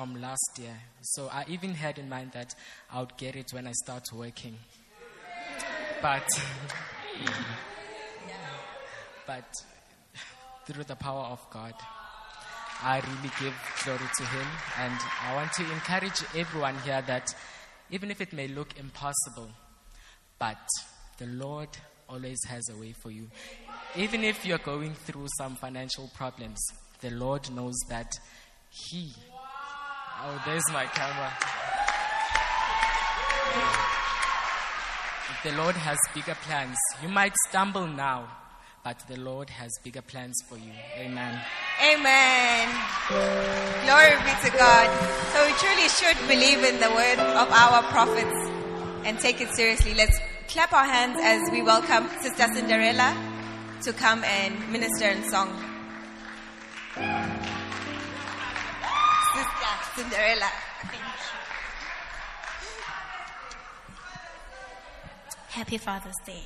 from last year. So I even had in mind that I would get it when I start working. But but through the power of God, I really give glory to him and I want to encourage everyone here that even if it may look impossible, but the Lord always has a way for you. Even if you're going through some financial problems, the Lord knows that he Oh, there's my camera. The Lord has bigger plans. You might stumble now, but the Lord has bigger plans for you. Amen. Amen. Glory be to God. So we truly should believe in the word of our prophets and take it seriously. Let's clap our hands as we welcome Sister Cinderella to come and minister in song. Yeah, Cinderella. Thank you. Happy Father's Day.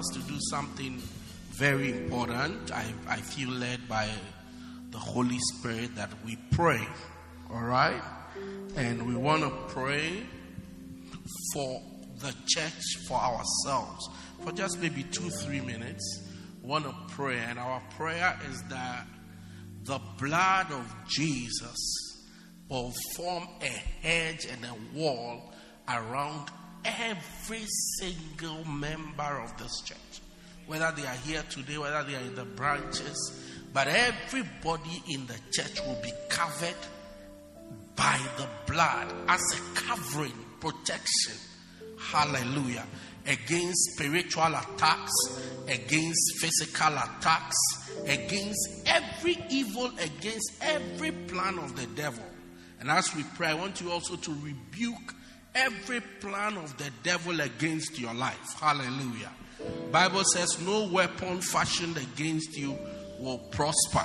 Us to do something very important. I, I feel led by the Holy Spirit that we pray. All right? And we want to pray for the church, for ourselves, for just maybe two, three minutes. Want to pray, and our prayer is that the blood of Jesus will form a hedge and a wall around every single member of this church. Whether they are here today, whether they are in the branches, but everybody in the church will be covered by the blood as a covering, protection. Hallelujah. Against spiritual attacks, against physical attacks, against every evil, against every plan of the devil. And as we pray, I want you also to rebuke every plan of the devil against your life. Hallelujah. Bible says no weapon fashioned against you will prosper.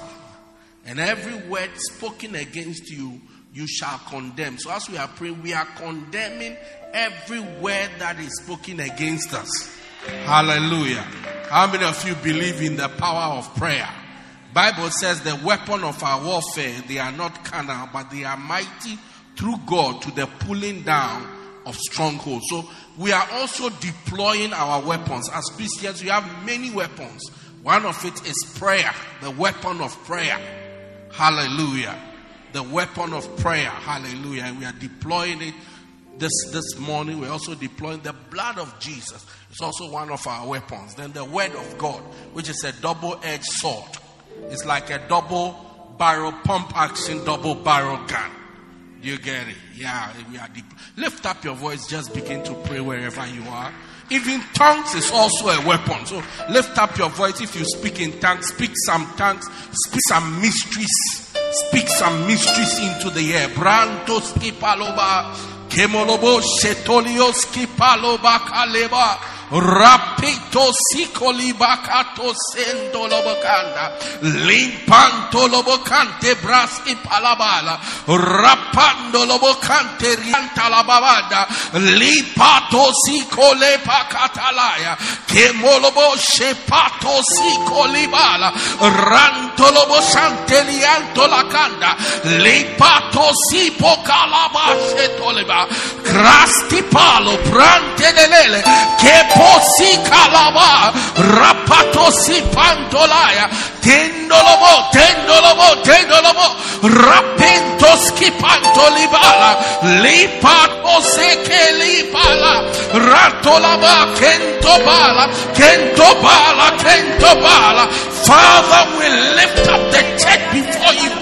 And every word spoken against you, you shall condemn. So as we are praying, we are condemning every word that is spoken against us. Hallelujah. How many of you believe in the power of prayer? Bible says the weapon of our warfare, they are not carnal, but they are mighty through God to the pulling down of strongholds. So we are also deploying our weapons. As Christians, we have many weapons. One of it is prayer, the weapon of prayer. Hallelujah. The weapon of prayer. Hallelujah. And we are deploying it this, this morning. We're also deploying the blood of Jesus. It's also one of our weapons. Then the word of God, which is a double edged sword. It's like a double barrel pump action, double barrel gun. Do you get it? Yeah, we are deep. Lift up your voice, just begin to pray wherever you are. Even tongues is also a weapon. So lift up your voice. If you speak in tongues, speak some tongues, speak some mysteries, speak some mysteries into the air. Brantos kipaloba, kemolobo shetolios kipaloba kaleba. Rapito sicoli bacato sendo lobocanda. Limpanto lobocante bras in palabala. Rappando lobocante rianta la bavanda. Lipato sicole pacatalaia Che molobo shepato sicoli bala. Ranto lobosante lianto la canda. Lipato sipo calabasce toleba. Crasti palo prante delele. Che Keposi kalaba. Rapatosi pantolaya. Tendolobo, tendolobo, tendolobo. Rapento skipanto libala. Lipato seke libala. Ratolaba kentobala. Kentobala, kentobala. Father, we lift up the church before you.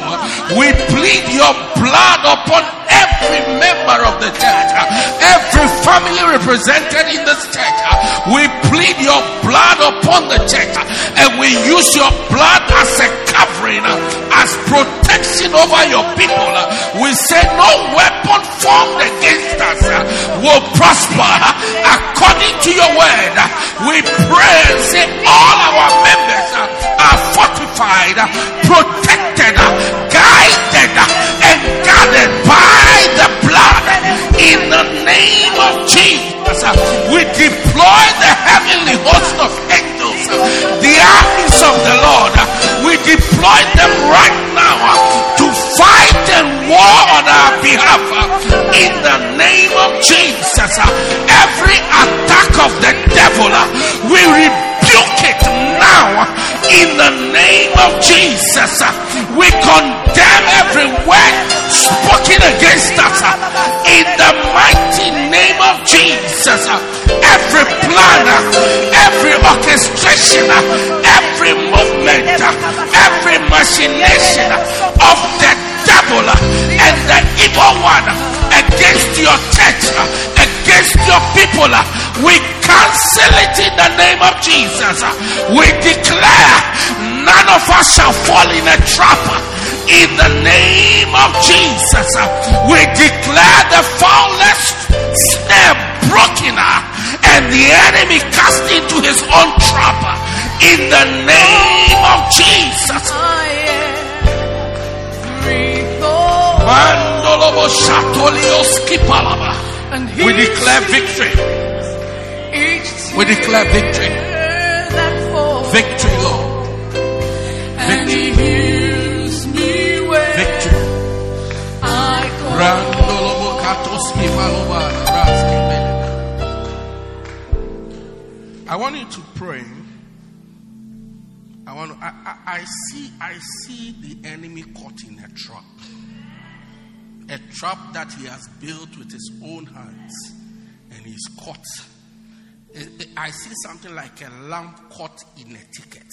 We plead your blood upon every member of the church, every family represented in this church. We plead your blood upon the church and we use your blood as a covering, as protection over your people. We say no weapon formed against us will prosper according to your word. We pray and say all our members are fortified, protected, guided, and guarded by the blood in the name of Jesus. We deploy the heavenly host of angels, the armies of the Lord. We deploy them right now to fight and war on our behalf in the name of Jesus. Every attack of the devil, we rebuke it now in the name of Jesus. We condemn every word spoken against us in the mighty name of Jesus. Every plan, every orchestration, every movement, every machination of the devil and the evil one against your church, against your people, we cancel it in the name of Jesus. We declare none of us shall fall in a trap in the name of Jesus. We declare the foulness snare broken and the enemy cast into his own trap in the name of Jesus. Mandolobo Shatolioski Palaba. We declare victory. We declare victory. Victory, Lord. Victory. Victory. Randolobo Katoski Paloba. Raski Beleda. I want you to pray. I want to, I, I, I see I see the enemy caught in a trap. A trap that he has built with his own hands and he's caught. I- see something like a lamb caught in a ticket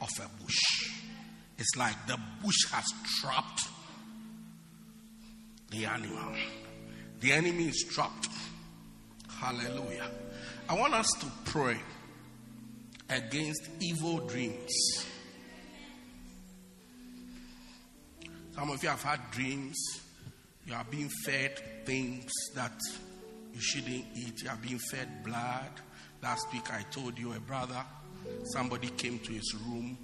of a bush. It's like the bush has trapped the animal. The enemy is trapped. Hallelujah. I want us to pray against evil dreams. Some of you have had dreams. You are being fed things that you shouldn't eat. You are being fed blood. Last week I told you a brother, somebody came to his room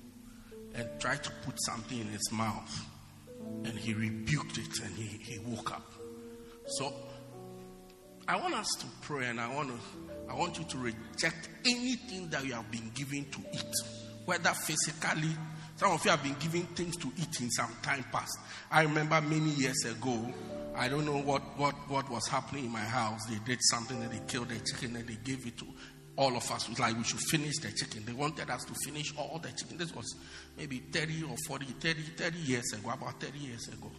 and tried to put something in his mouth. And he rebuked it and he, he woke up. So I want us to pray and I want to I want you to reject anything that you have been given to eat, whether physically. Some of you have been given things to eat in some time past. I remember many years ago, I don't know what, what, what was happening in my house. They did something and they killed the chicken and they gave it to all of us. It was like we should finish the chicken. They wanted us to finish all the chicken. This was maybe 30 or 40, 30, 30 years ago, about 30 years ago.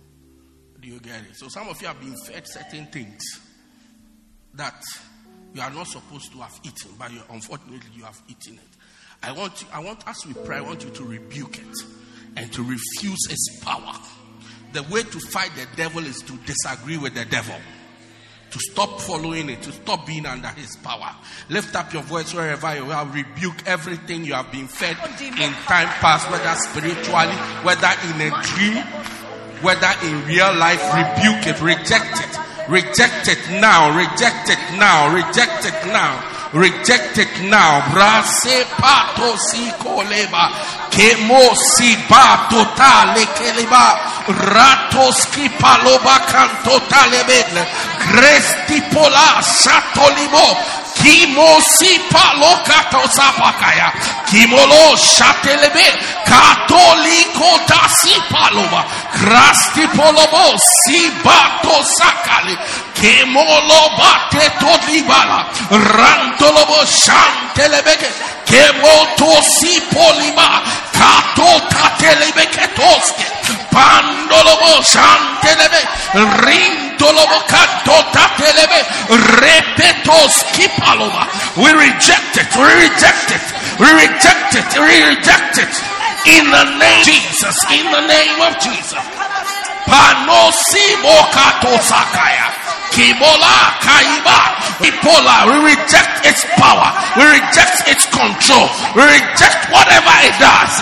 Do you get it? So some of you have been fed certain things that you are not supposed to have eaten, but you, unfortunately you have eaten it. I want you, I want as we pray, I want you to rebuke it and to refuse its power. The way to fight the devil is to disagree with the devil. To stop following it, to stop being under his power. Lift up your voice wherever you are. Rebuke everything you have been fed in time past, whether spiritually, whether in a dream, whether in real life. Rebuke it, reject it. Reject it now, reject it now, reject it now. Reject it now. Brase pato si koleba. Kemo si ba totale keleba. Ratos ki paloba canto talebele. Gresti pola satolimo. Kimo si palo kato sapakaya. Kimolo shatelebe. Katoliko ta si paloma. Krasti polobo si bato sakali. Kemolo bate tolibala. Rantolobo shantelebeke. Kemoto si polima. Kato tatelebeke toske. Pandolobo shantelebe. Kato. Repetos kipaloma. We reject it. We reject it. We reject it. We reject it. In the name of Jesus. In the name of Jesus. Panosimo kato sakaya. Kibola kaiba. Ipola. We reject its power. We reject its control. We reject whatever it does.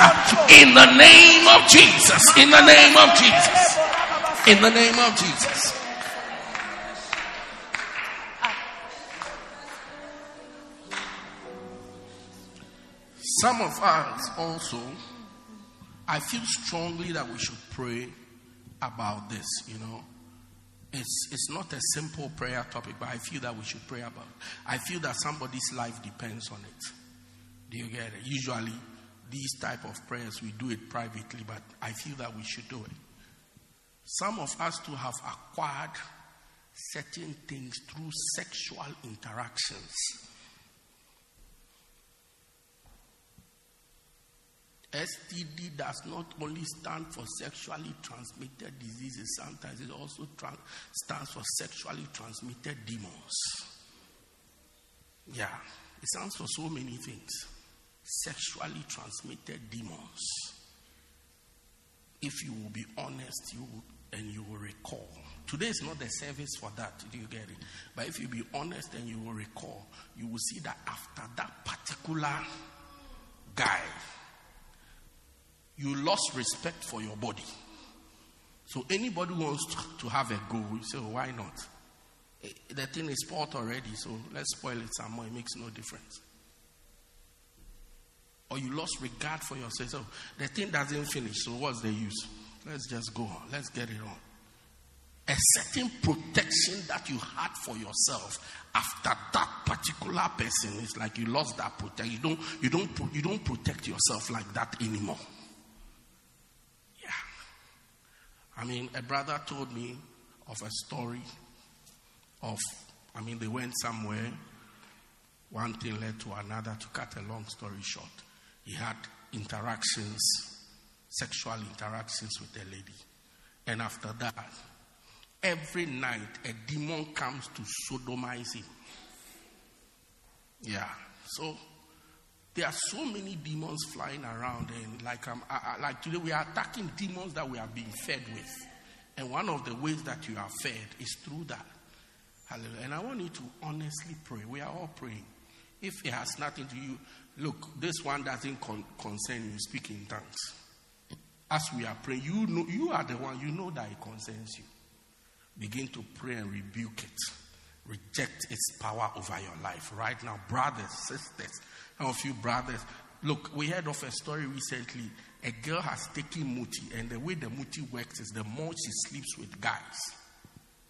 In the name of Jesus. In the name of Jesus. In the name of Jesus. Some of us also, I feel strongly that we should pray about this, you know. It's, it's not a simple prayer topic, but I feel that we should pray about it. I feel that somebody's life depends on it. Do you get it? Usually, these type of prayers, we do it privately, but I feel that we should do it. Some of us too have acquired certain things through sexual interactions. STD does not only stand for sexually transmitted diseases, sometimes it also stands for sexually transmitted demons. Yeah, it stands for so many things. Sexually transmitted demons. If you will be honest, you will, and you will recall. Today is not the service for that. Do you get it? But if you be honest and you will recall, you will see that after that particular guy, you lost respect for your body. So anybody wants to have a go, you say, oh, why not? Eh, The thing is spoiled already, so let's spoil it some more. It makes no difference. Or you lost regard for yourself. So the thing doesn't finish, so what's the use? Let's just go on. Let's get it on. A certain protection that you had for yourself after that particular person is like you lost that protection. You don't, you don't, you don't protect yourself like that anymore. Yeah. I mean, a brother told me of a story of, I mean, they went somewhere, one thing led to another. To cut a long story short, he had interactions, sexual interactions with a lady. And after that, every night a demon comes to sodomize him. Yeah. So there are so many demons flying around, and like um, I, I- like today we are attacking demons that we are being fed with, and one of the ways that you are fed is through that. Hallelujah. And I want you to honestly pray. We are all praying. If it has nothing to you, look, this one doesn't con- concern you. Speak in tongues. As we are praying, you know you are the one. You know that it concerns you. Begin to pray and rebuke it. Reject its power over your life right now, brothers, sisters. Of you brothers, look, we heard of a story recently. A girl has taken muti, and the way the muti works is the more she sleeps with guys,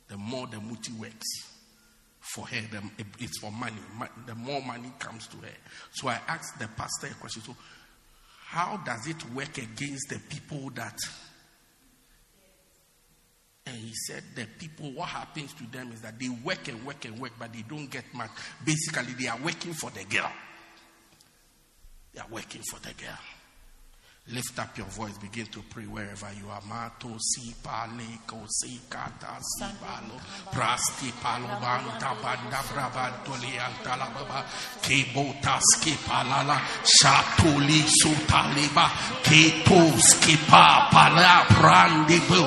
the more the muti works for her. The, it's for money. The more money comes to her. So I asked the pastor a question. So, how does it work against the people that and he said the people, what happens to them is that they work and work and work, but they don't get much. Basically, they are working for the girl. They are working for the girl. Lift up your voice, begin to pray wherever you are. Mato si pale ko si kata si palo prasti palo banta banda brabanto li antala baba ke botas ke palala shatuli sutaliba ke tos ke pa pala prandi bu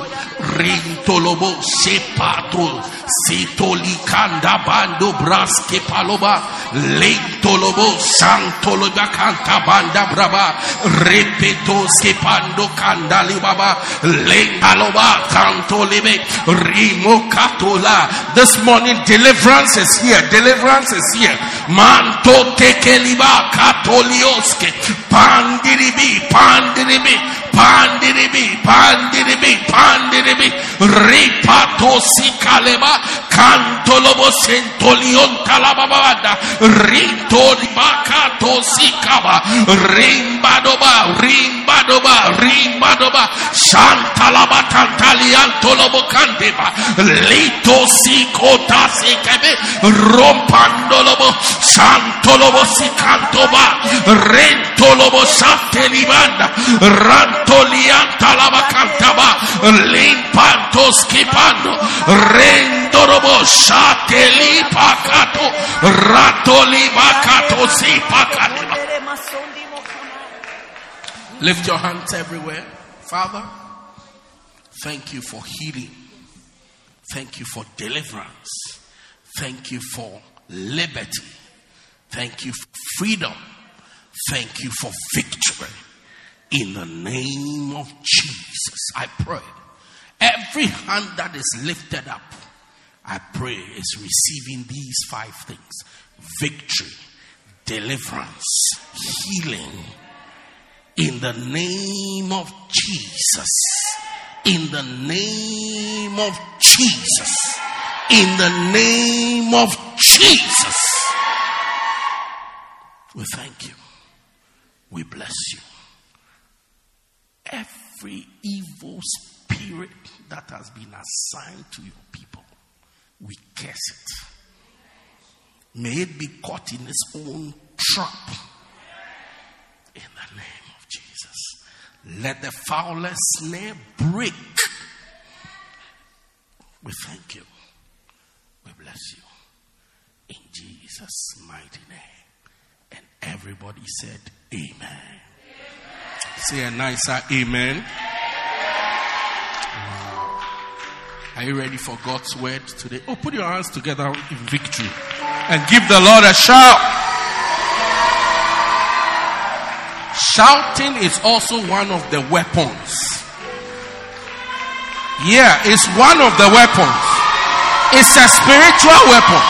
rintolobo sepato sitoli kanda bando bras ke paloba lentolobo santoloba kanta banda braba repet Skipando kandali baba. Libe. This morning deliverance is here. Deliverance is here. Manto tekeliba katolioske. Pandiribi, pandiribi. pandiribi, pandiribi, pandiribi, ripato si calema, canto lobo sentolion talababada, rito di bacato si cava, rimbadoba, rimbadoba, rimbadoba, shantalaba tantalianto lobo candeba, lito si cota si cave, rompando lobo, santo lobo si cantoba, rento lobo sante libanda, ranto labacantaba, limpantos kipando, rendorobo shateli pakato, ratoli bakato si pakatiba. Lift your hands everywhere. Father, thank you for healing. Thank you for deliverance. Thank you for liberty. Thank you for freedom. Thank you for victory. In the name of Jesus, I pray. Every hand that is lifted up, I pray is receiving these five things victory, deliverance, healing. In the name of Jesus. In the name of Jesus. In the name of Jesus. We thank you. We bless you. Every evil spirit that has been assigned to your people, we curse it. May it be caught in its own trap. In the name of Jesus. Let the foulest snare break. We thank you. We bless you. In Jesus' mighty name. And everybody said, Amen. Say a nicer amen. Wow. Are you ready for God's word today? Oh, put your hands together in victory and give the Lord a shout. Shouting is also one of the weapons. Yeah, it's one of the weapons. It's a spiritual weapon.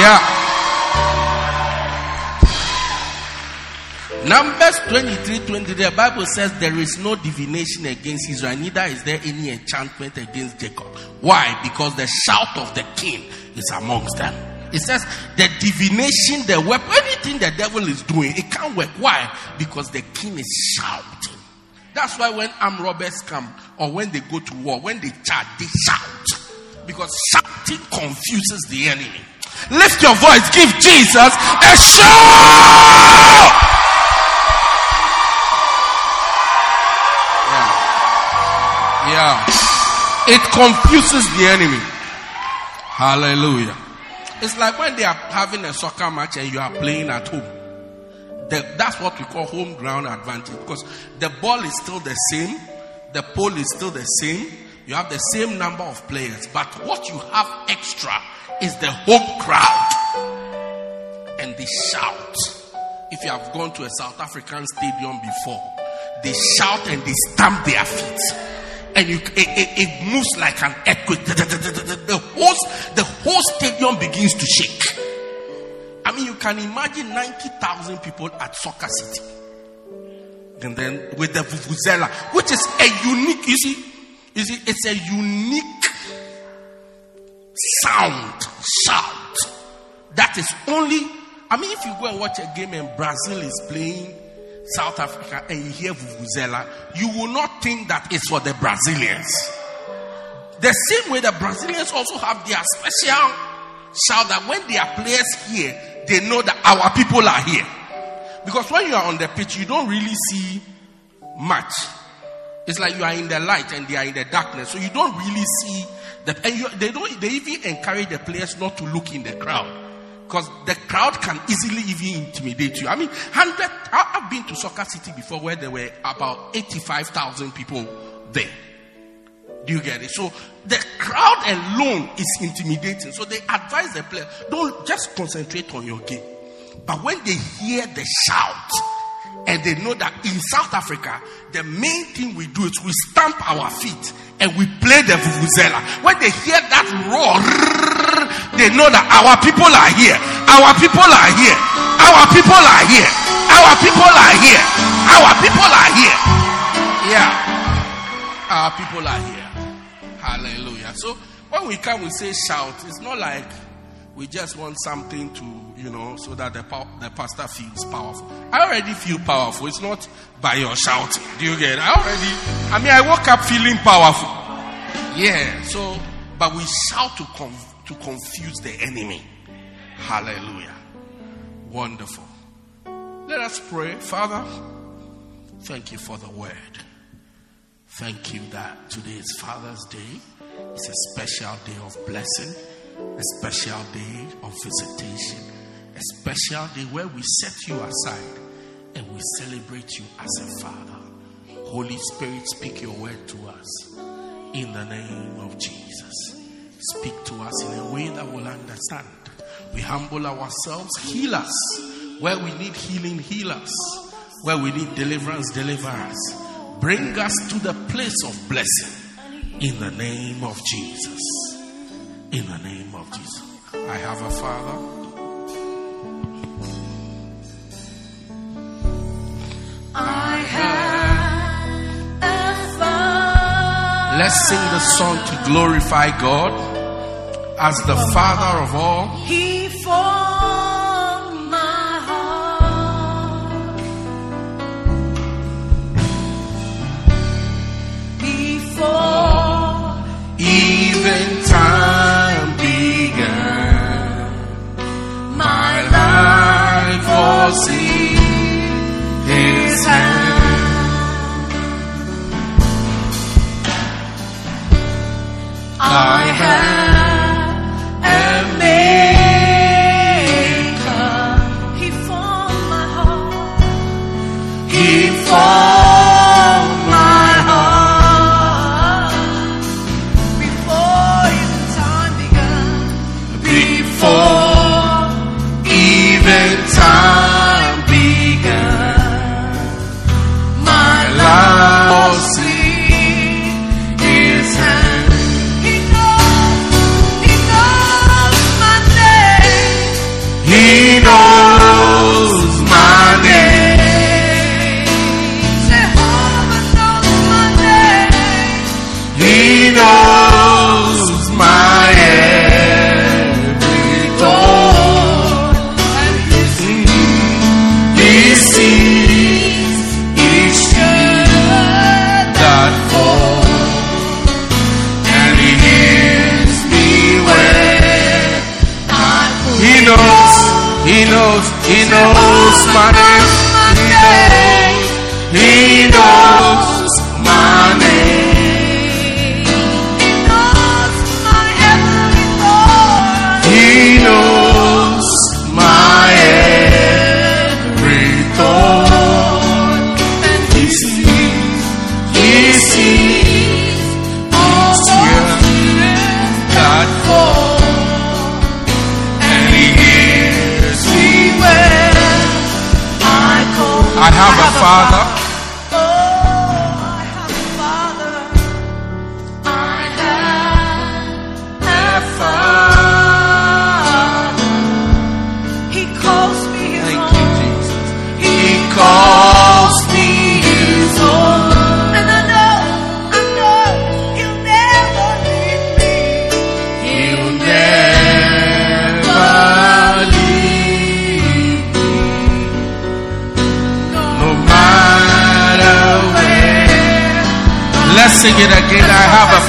Yeah. Numbers 23 20, the Bible says there is no divination against Israel, neither is there any enchantment against Jacob. Why? Because the shout of the king is amongst them. It says the divination, the weapon, anything the devil is doing, it can't work. Why? Because the king is shouting. That's why when armed robbers come or when they go to war, when they charge, they shout. Because shouting confuses the enemy. Lift your voice, give Jesus a shout! Yeah. It confuses the enemy. Hallelujah. It's like when they are having a soccer match and you are playing at home. The, that's what we call home ground advantage because the ball is still the same, the pole is still the same, you have the same number of players, but what you have extra is the home crowd. And they shout. If you have gone to a South African stadium before, they shout and they stamp their feet and you, it, it, it, moves like an earthquake. The, the, the, the, whole, the whole stadium begins to shake. I mean, you can imagine 90,000 people at Soccer City. And then with the Vuvuzela, which is a unique, you see, you see, it's a unique sound, shout that is only, I mean, if you go and watch a game and Brazil is playing South Africa eh, and you hear Vuvuzela, you will not think that it's for the Brazilians. The same way the Brazilians also have their special shout that when their players hear, they know that our people are here. Because when you are on the pitch, you don't really see much. It's like you are in the light and they are in the darkness, so you don't really see the. And you, they don't. They even encourage the players not to look in the crowd because the crowd can easily even intimidate you. I mean, hundred. I've been to Soccer City before where there were about eighty-five thousand people there. Do you get it? So the crowd alone is intimidating. So they advise the player, don't just concentrate on your game. But when they hear the shout, And they know that in South Africa, the main thing we do is we stamp our feet and we play the vuvuzela. When they hear that roar, they know that our people are here. Our people are here. Our people are here. Our people are here. Our people are here. Yeah. Our people are here. Hallelujah. So when we come, we say shout. It's not like we just want something to, you know, so that the, the pastor feels powerful. I already feel powerful. It's not by your shouting. Do you get it? I already, I mean, I woke up feeling powerful. Yeah. So, but we shout to, conf- to confuse the enemy. Hallelujah. Wonderful. Let us pray. Father, thank you for the word. Thank you that today is Father's Day. It's a special day of blessing, a special day of visitation, a special day where we set you aside and we celebrate you as a Father. Holy Spirit, speak your word to us in the name of Jesus. Speak to us in a way that we'll understand. We humble ourselves, heal us. Where we need healing, heal us. Where we need deliverance, deliver us. Bring us to the place of blessing in the name of Jesus. In the name of Jesus. I have a father. I have a father. Let's sing the song to glorify God as the Father of all. He formed my heart before Even time began, my life was in His hand. I have He knows my name. He knows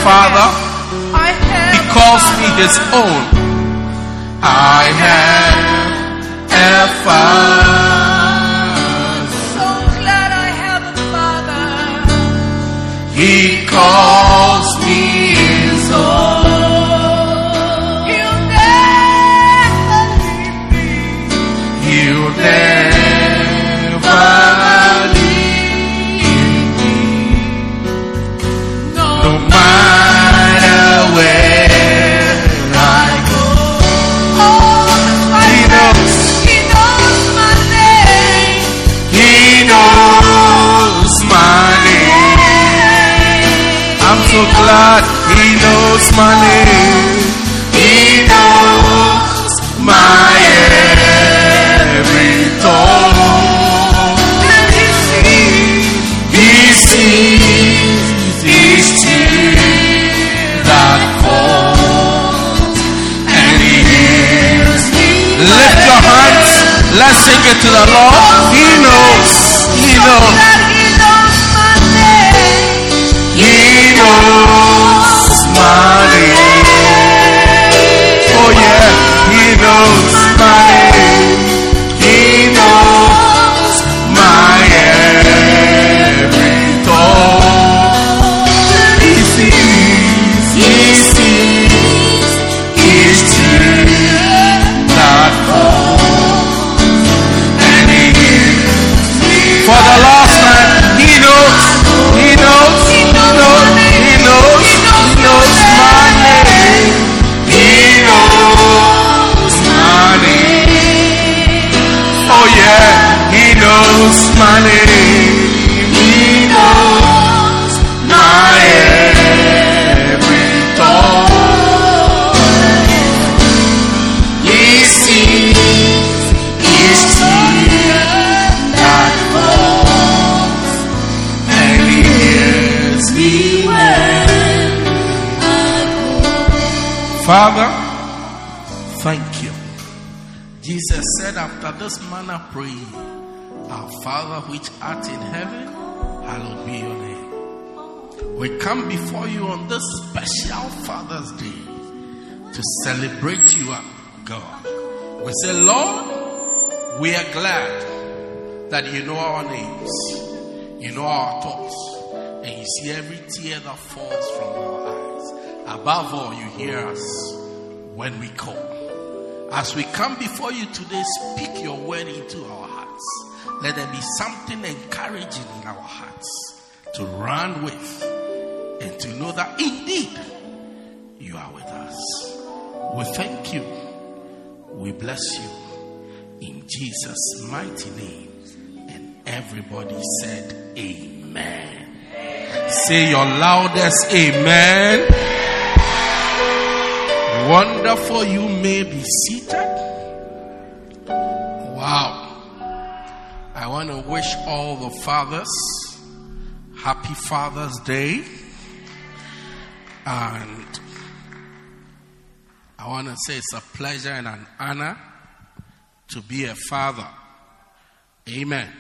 father. He calls me his own. I have a father. so glad I have a father. He calls knows my name. He knows my every thought. And he sees, he sees each tear that falls. And he hears me. Lift your hands. Let's sing it to the Lord. He knows. He knows. He knows my knows my name. He knows my every thought. He sees each tear that falls, and He hears me when Father, thank you. Jesus said, after this manner pray, Our Father which art in heaven, hallowed be your name. We come before you on this special Father's Day to celebrate you, God. We say, Lord, we are glad that you know our names, you know our thoughts, and you see every tear that falls from our eyes. Above all, you hear us when we call. As we come before you today, speak your word into our hearts. Let there be something encouraging in our hearts to run with and to know that indeed you are with us. We thank you. We bless you in Jesus' mighty name. And everybody said, Amen. Say your loudest Amen. Wonderful, you may be seated. Wow. I want to wish all the fathers happy Father's Day. And I want to say it's a pleasure and an honor to be a father. Amen.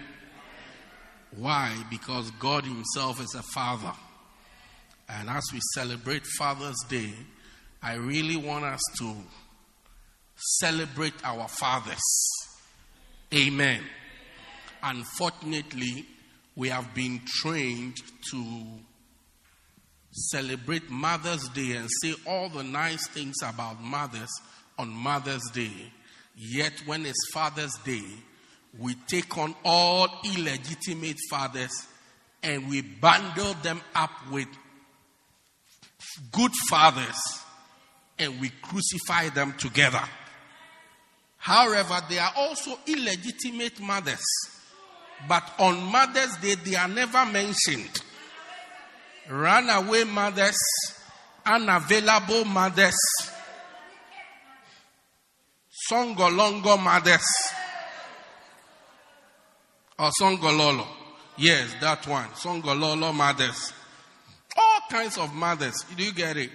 Why? Because God Himself is a father. And as we celebrate Father's Day, I really want us to celebrate our fathers. Amen. Unfortunately, we have been trained to celebrate Mother's Day and say all the nice things about mothers on Mother's Day. Yet, when it's Father's Day, we take on all illegitimate fathers and we bundle them up with good fathers and we crucify them together. However, they are also illegitimate mothers. But on Mother's Day, they are never mentioned. Runaway mothers, unavailable mothers, Songolongo mothers, or Songololo. Yes, that one. Songololo mothers. All kinds of mothers. Do you get it?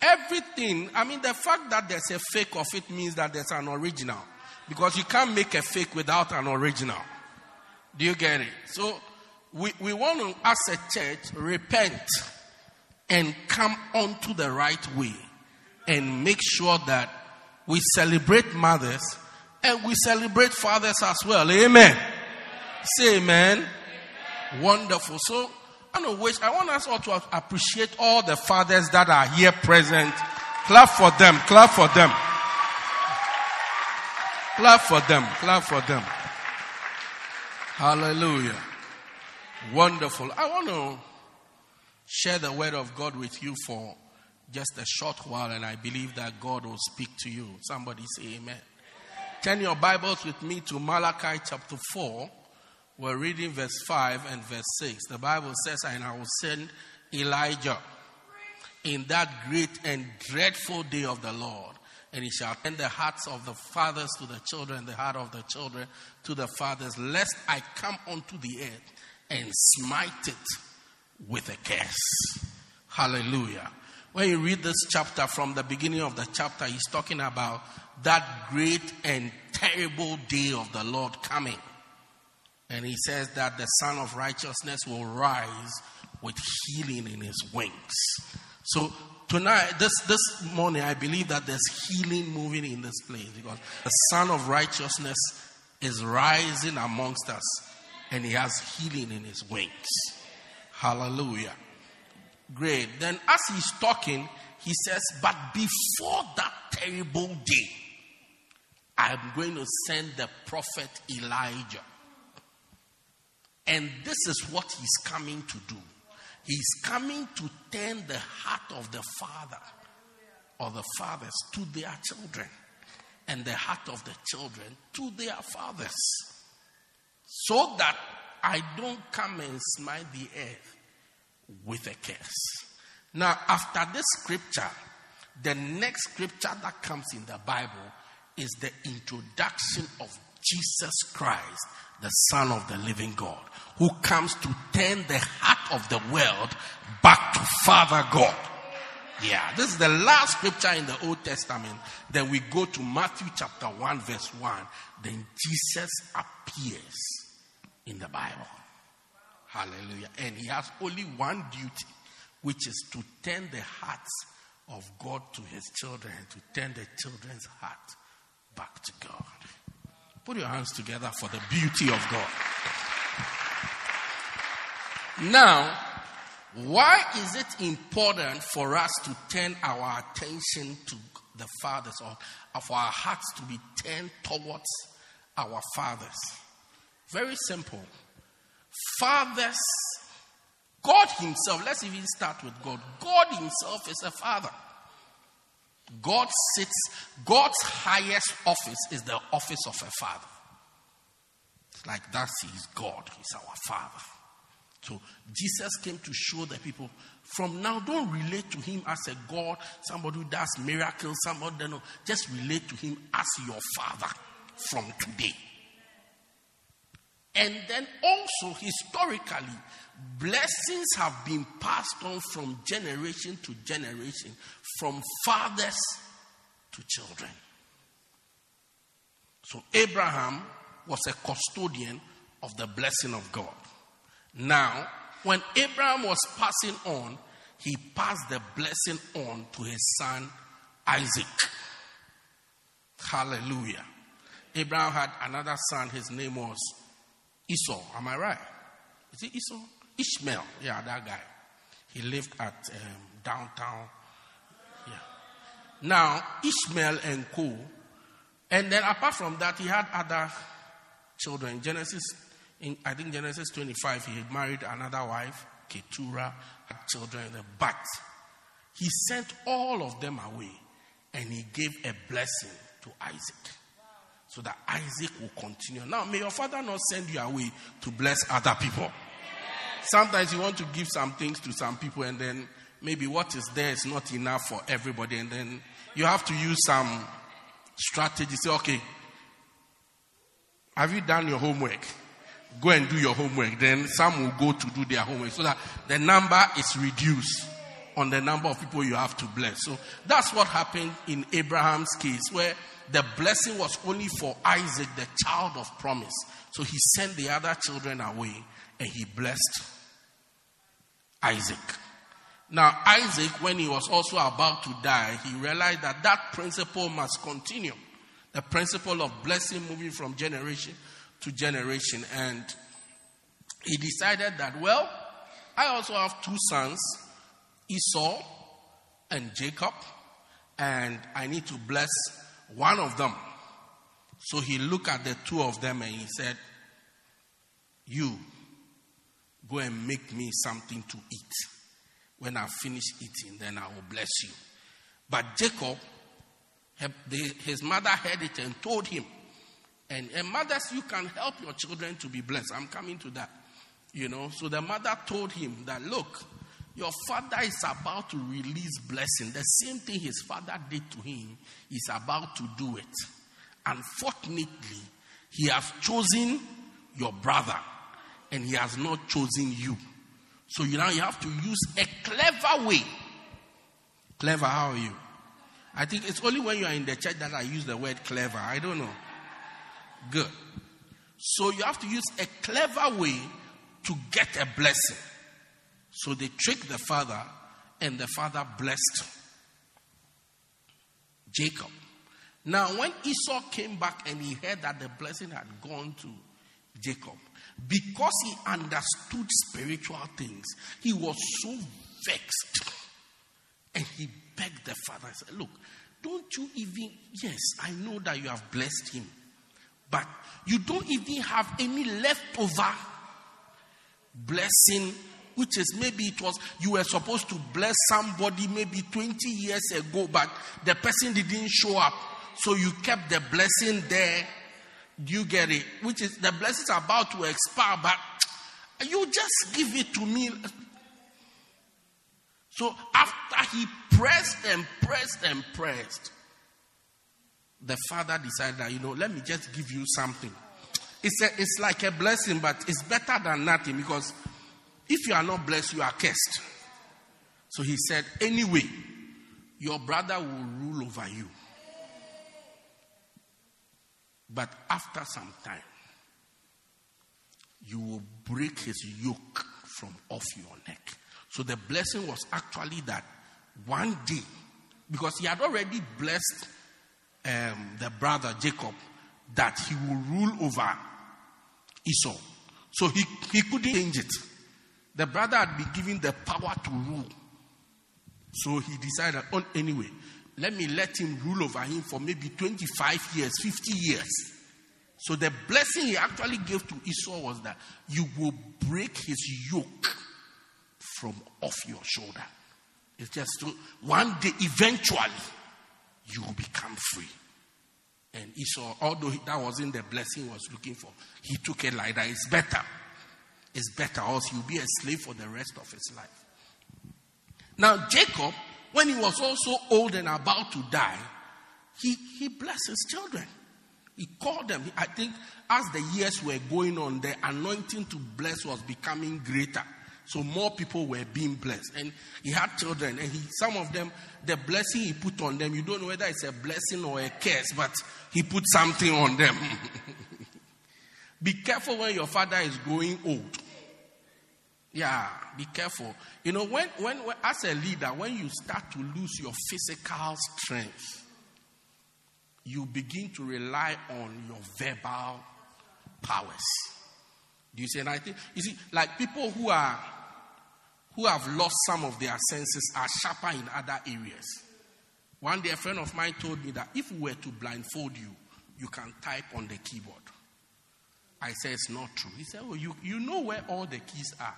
Everything, I mean, the fact that there's a fake of it means that there's an original. Because you can't make a fake without an original. Do you get it? So, we, we want to, as a church, repent and come onto the right way and make sure that we celebrate mothers and we celebrate fathers as well. Amen. Say amen. Wonderful. So, I know which I want us all to appreciate all the fathers that are here present. Clap for them. Clap for them. Clap for them. Clap for them. Hallelujah. Wonderful. I want to share the word of God with you for just a short while, and I believe that God will speak to you. Somebody say amen. Turn your Bibles with me to Malachi chapter 4. We're reading verse 5 and verse 6. The Bible says, And I will send Elijah in that great and dreadful day of the Lord. And he shall turn the hearts of the fathers to the children, the heart of the children to the fathers, lest I come unto the earth and smite it with a curse. Hallelujah. When you read this chapter from the beginning of the chapter, he's talking about that great and terrible day of the Lord coming. And he says that the Son of Righteousness will rise with healing in his wings. So tonight, this, this morning, I believe that there's healing moving in this place because the Son of Righteousness is rising amongst us and he has healing in his wings. Hallelujah. Great. Then, as he's talking, he says, But before that terrible day, I'm going to send the prophet Elijah. And this is what he's coming to do. He's coming to turn the heart of the father or the fathers to their children and the heart of the children to their fathers so that I don't come and smite the earth with a curse. Now, after this scripture, the next scripture that comes in the Bible is the introduction of Jesus Christ, the Son of the living God, who comes to turn the heart of the world back to Father God. Yeah, this is the last scripture in the Old Testament. Then we go to Matthew chapter 1, verse 1. Then Jesus appears in the Bible. Hallelujah. And he has only one duty, which is to turn the hearts of God to his children, to turn the children's heart back to God. Put your hands together for the beauty of God. Now, why is it important for us to turn our attention to the fathers or of our hearts to be turned towards our fathers? Very simple. Fathers, God Himself, let's even start with God. God Himself is a father. God sits, God's highest office is the office of a father. It's like that He's God, He's our father. So Jesus came to show the people from now, don't relate to him as a God, somebody who does miracles, somebody, no, just relate to him as your father from today. And then also, historically, blessings have been passed on from generation to generation, from fathers to children. So, Abraham was a custodian of the blessing of God. Now, when Abraham was passing on, he passed the blessing on to his son Isaac. Hallelujah. Abraham had another son, his name was Esau. Am I right? Is it Esau? Ishmael. Yeah, that guy. He lived at um, downtown. Yeah. Now, Ishmael and Co. And then apart from that, he had other children. Genesis in, I think Genesis 25, he had married another wife, Keturah, had children, but he sent all of them away and he gave a blessing to Isaac so that Isaac will continue. Now, may your father not send you away to bless other people. Sometimes you want to give some things to some people and then maybe what is there is not enough for everybody and then you have to use some strategy. Say, okay, have you done your homework? Go and do your homework. Then some will go to do their homework so that the number is reduced on the number of people you have to bless. So that's what happened in Abraham's case, where the blessing was only for Isaac, the child of promise. So he sent the other children away and he blessed Isaac. Now, Isaac, when he was also about to die, he realized that that principle must continue. The principle of blessing moving from generation to generation. And he decided that, well, I also have two sons, Esau and Jacob, and I need to bless one of them. So he looked at the two of them and he said, You go and make me something to eat. When I finish eating, then I will bless you. But Jacob, his mother heard it and told him, and, and mothers, you can help your children to be blessed. I'm coming to that. You know, so the mother told him that, look, Your father is about to release blessing. The same thing his father did to him is about to do it. Unfortunately, he has chosen your brother and he has not chosen you. So you now you have to use a clever way. Clever, how are you? I think it's only when you are in the church that I use the word clever. I don't know. Good. So you have to use a clever way to get a blessing. So they tricked the father, and the father blessed Jacob. Now, when Esau came back and he heard that the blessing had gone to Jacob, because he understood spiritual things, he was so vexed. And he begged the father, said, Look, don't you even, yes, I know that you have blessed him, but you don't even have any leftover blessing, which is maybe it was you were supposed to bless somebody maybe 20 years ago, but the person didn't show up. So you kept the blessing there. Do you get it? Which is the blessing is about to expire, but you just give it to me. So after he pressed and pressed and pressed, the father decided that, you know, let me just give you something. It's, a, it's like a blessing, but it's better than nothing because if you are not blessed, you are cursed. So he said, anyway, your brother will rule over you. But after some time, you will break his yoke from off your neck. So the blessing was actually that one day, because he had already blessed um, the brother Jacob, that he will rule over Esau. So he, he couldn't change it. The brother had been given the power to rule. So he decided, on anyway, let me let him rule over him for maybe 25 years, 50 years. So the blessing he actually gave to Esau was that you will break his yoke from off your shoulder. It's just one day, eventually, you will become free. And Esau, although that wasn't the blessing he was looking for, he took it like that. It's better. It's better, or he'll be a slave for the rest of his life. Now, Jacob, when he was also old and about to die, he, he blessed his children. He called them. I think as the years were going on, the anointing to bless was becoming greater. So more people were being blessed. And he had children, and he, some of them, the blessing he put on them, you don't know whether it's a blessing or a curse, but he put something on them. be careful when your father is growing old. Yeah, be careful. You know, when, when, when as a leader, when you start to lose your physical strength, you begin to rely on your verbal powers. Do you see? And I think you see, like people who are who have lost some of their senses are sharper in other areas. One day, a friend of mine told me that if we were to blindfold you, you can type on the keyboard. I said it's not true. He said, "Oh, you you know where all the keys are."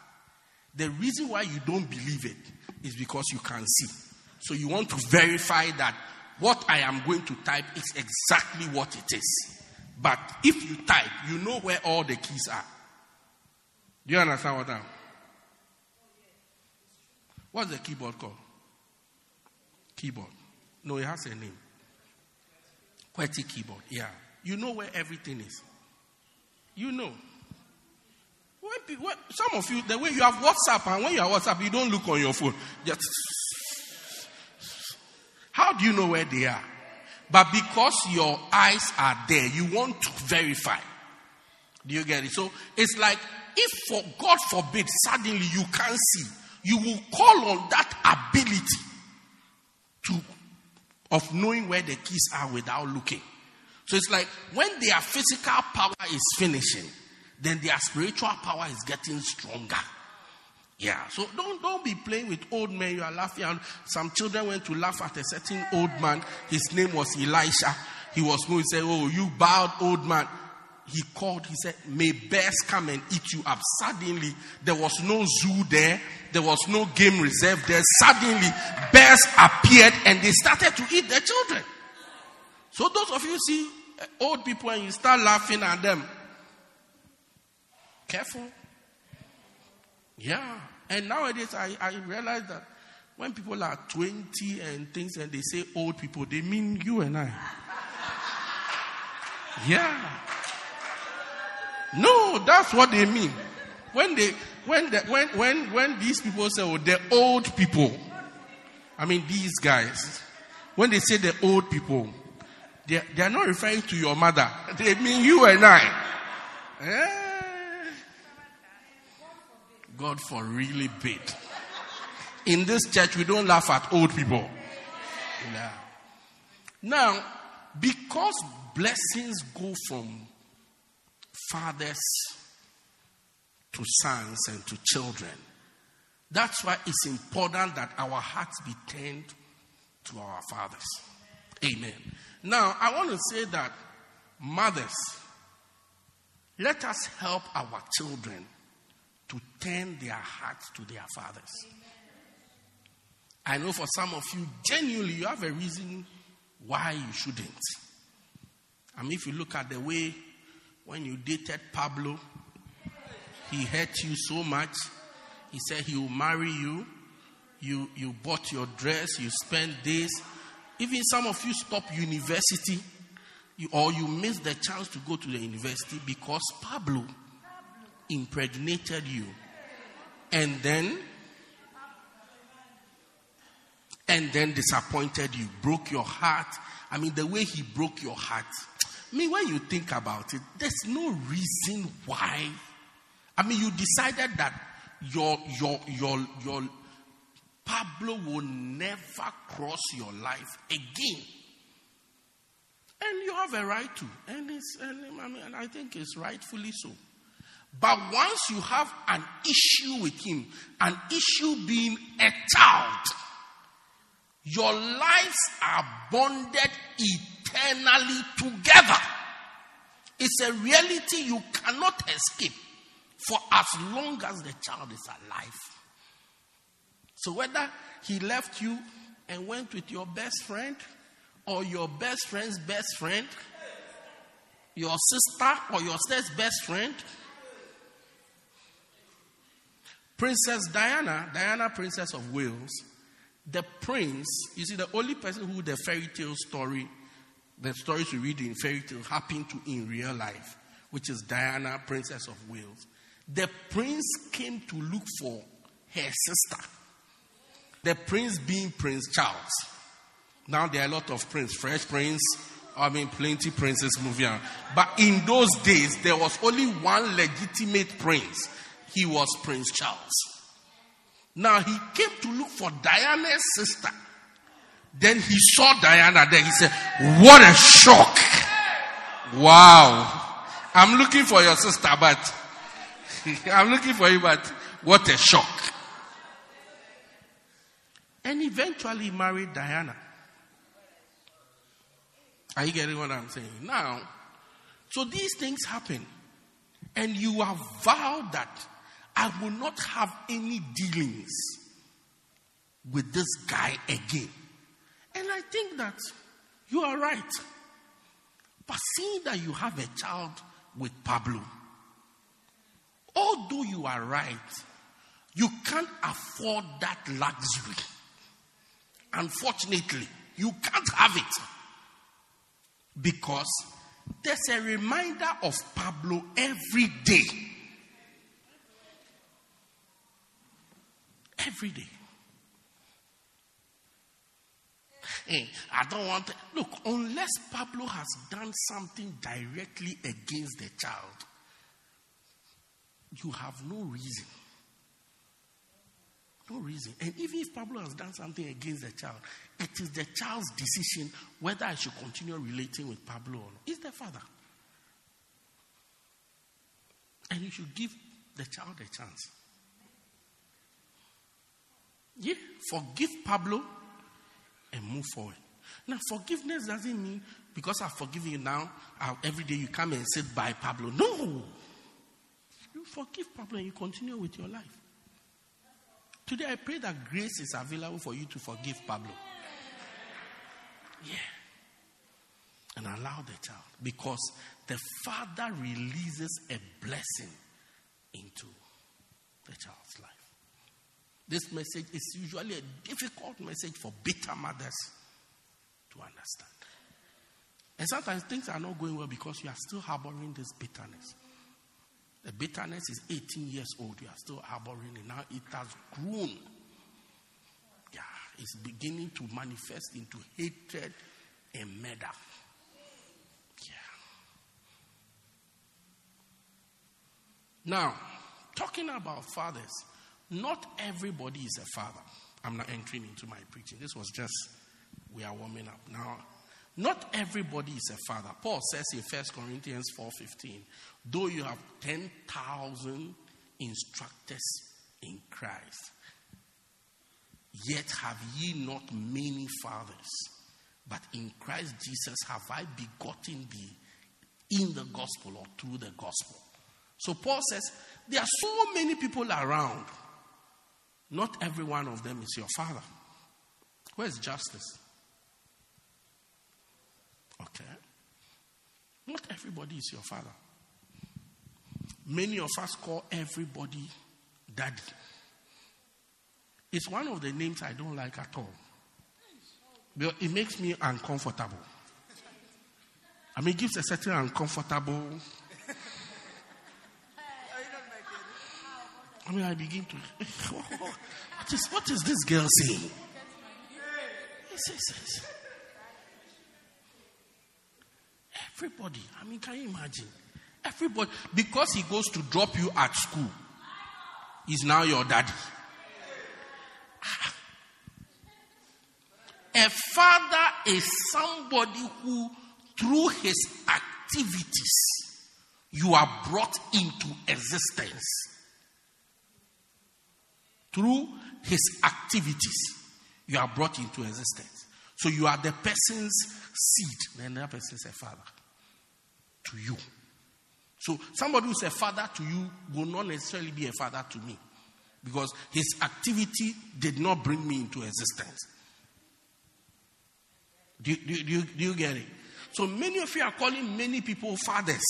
The reason why you don't believe it is because you can see. So you want to verify that what I am going to type is exactly what it is. But if you type, you know where all the keys are. Do you understand what I'm? What's the keyboard called? Keyboard. No, it has a name. QWERTY keyboard. Yeah. You know where everything is. You know. When, when, some of you, the way you have WhatsApp, and when you have WhatsApp, you don't look on your phone. Just. How do you know where they are? But because your eyes are there, you want to verify. Do you get it? So it's like if for God forbid suddenly you can't see, you will call on that ability to of knowing where the keys are without looking. So it's like when their physical power is finishing, then their spiritual power is getting stronger. Yeah, so don't don't be playing with old men. You are laughing. And some children went to laugh at a certain old man. His name was Elisha. He was going to say, "Oh, you bowed old man." He called. He said, "May bears come and eat you up." Suddenly, there was no zoo there. There was no game reserve there. Suddenly, bears appeared and they started to eat the children. So those of you see uh, old people and you start laughing at them, careful. Yeah. And nowadays, I, I realize that when people are 20 and things and they say old people, they mean you and I. Yeah. No, that's what they mean. When they, when, the, when, when, when these people say, oh, the old people, I mean, these guys, when they say the old people, they, they are not referring to your mother. They mean you and I. Eh. God for really big. In this church, we don't laugh at old people. Now, because blessings go from fathers to sons and to children, that's why it's important that our hearts be turned to our fathers. Amen. Now, I want to say that mothers, let us help our children to turn their hearts to their fathers. I know for some of you, genuinely, you have a reason why you shouldn't. I mean, if you look at the way when you dated Pablo, he hurt you so much. He said he will marry you. You, you bought your dress, you spent days. Even some of you stopped university you, or you missed the chance to go to the university because Pablo impregnated you. And then and then disappointed you, broke your heart. I mean, the way he broke your heart. I mean, when you think about it, there's no reason why. I mean, you decided that your your your your Pablo will never cross your life again. And you have a right to. And, it's, and I, mean, and I think it's rightfully so. But once you have an issue with him, an issue being a child, your lives are bonded eternally together. It's a reality you cannot escape for as long as the child is alive. So, whether he left you and went with your best friend, or your best friend's best friend, your sister or your sister's best friend, Princess Diana, Diana, Princess of Wales, the prince, you see, the only person who the fairy tale story, the stories we read in fairy tale happened to in real life, which is Diana, Princess of Wales. The prince came to look for her sister. The prince being Prince Charles. Now there are a lot of princes, fresh prince, I mean, plenty princes moving on. But in those days, there was only one legitimate prince. He was Prince Charles. Now he came to look for Diana's sister. Then he saw Diana there. He said, What a shock! Wow. I'm looking for your sister, but I'm looking for you, but what a shock. And eventually he married Diana. Are you getting what I'm saying? Now, so these things happen. And you have vowed that I will not have any dealings with this guy again. And I think that you are right. But seeing that you have a child with Pablo, although you are right, you can't afford that luxury. Unfortunately, you can't have it. Because there's a reminder of Pablo every day. Every day. Hey, I don't want to. Look, unless Pablo has done something directly against the child, you have no reason. No reason. And even if Pablo has done something against the child, it is the child's decision whether I should continue relating with Pablo or not. It's the father. And you should give the child a chance. Yeah, forgive Pablo and move forward. Now, forgiveness doesn't mean because I've forgiven you now, I'll, every day you come and sit by Pablo. No. You forgive Pablo and you continue with your life. Today, I pray that grace is available for you to forgive Pablo. Yeah. And allow the child. Because the father releases a blessing into the child's life. This message is usually a difficult message for bitter mothers to understand. And sometimes things are not going well because you are still harboring this bitterness. The bitterness is 18 years old. You are still harboring it. Now it has grown. Yeah, it's beginning to manifest into hatred and murder. Yeah. Now, talking about fathers, not everybody is a father. I'm not entering into my preaching. This was just, we are warming up. Now, not everybody is a father. Paul says in 1 Corinthians 4:15, though you have 10,000 instructors in Christ, yet have ye not many fathers. But in Christ Jesus have I begotten thee in the gospel or through the gospel. So Paul says, there are so many people around. Not every one of them is your father. Where's justice? Okay. Not everybody is your father. Many of us call everybody daddy. It's one of the names I don't like at all. But it makes me uncomfortable. I mean, it gives a certain uncomfortable. I mean, I begin to. What is, what is this girl saying? Yes, yes, yes. Everybody. I mean, can you imagine? Everybody. Because he goes to drop you at school, he's now your daddy. Ah. A father is somebody who, through his activities, you are brought into existence. Through his activities, you are brought into existence. So you are the person's seed, then that person is a father to you. So somebody who's a father to you will not necessarily be a father to me because his activity did not bring me into existence. Do, do, do, do you get it? So many of you are calling many people fathers,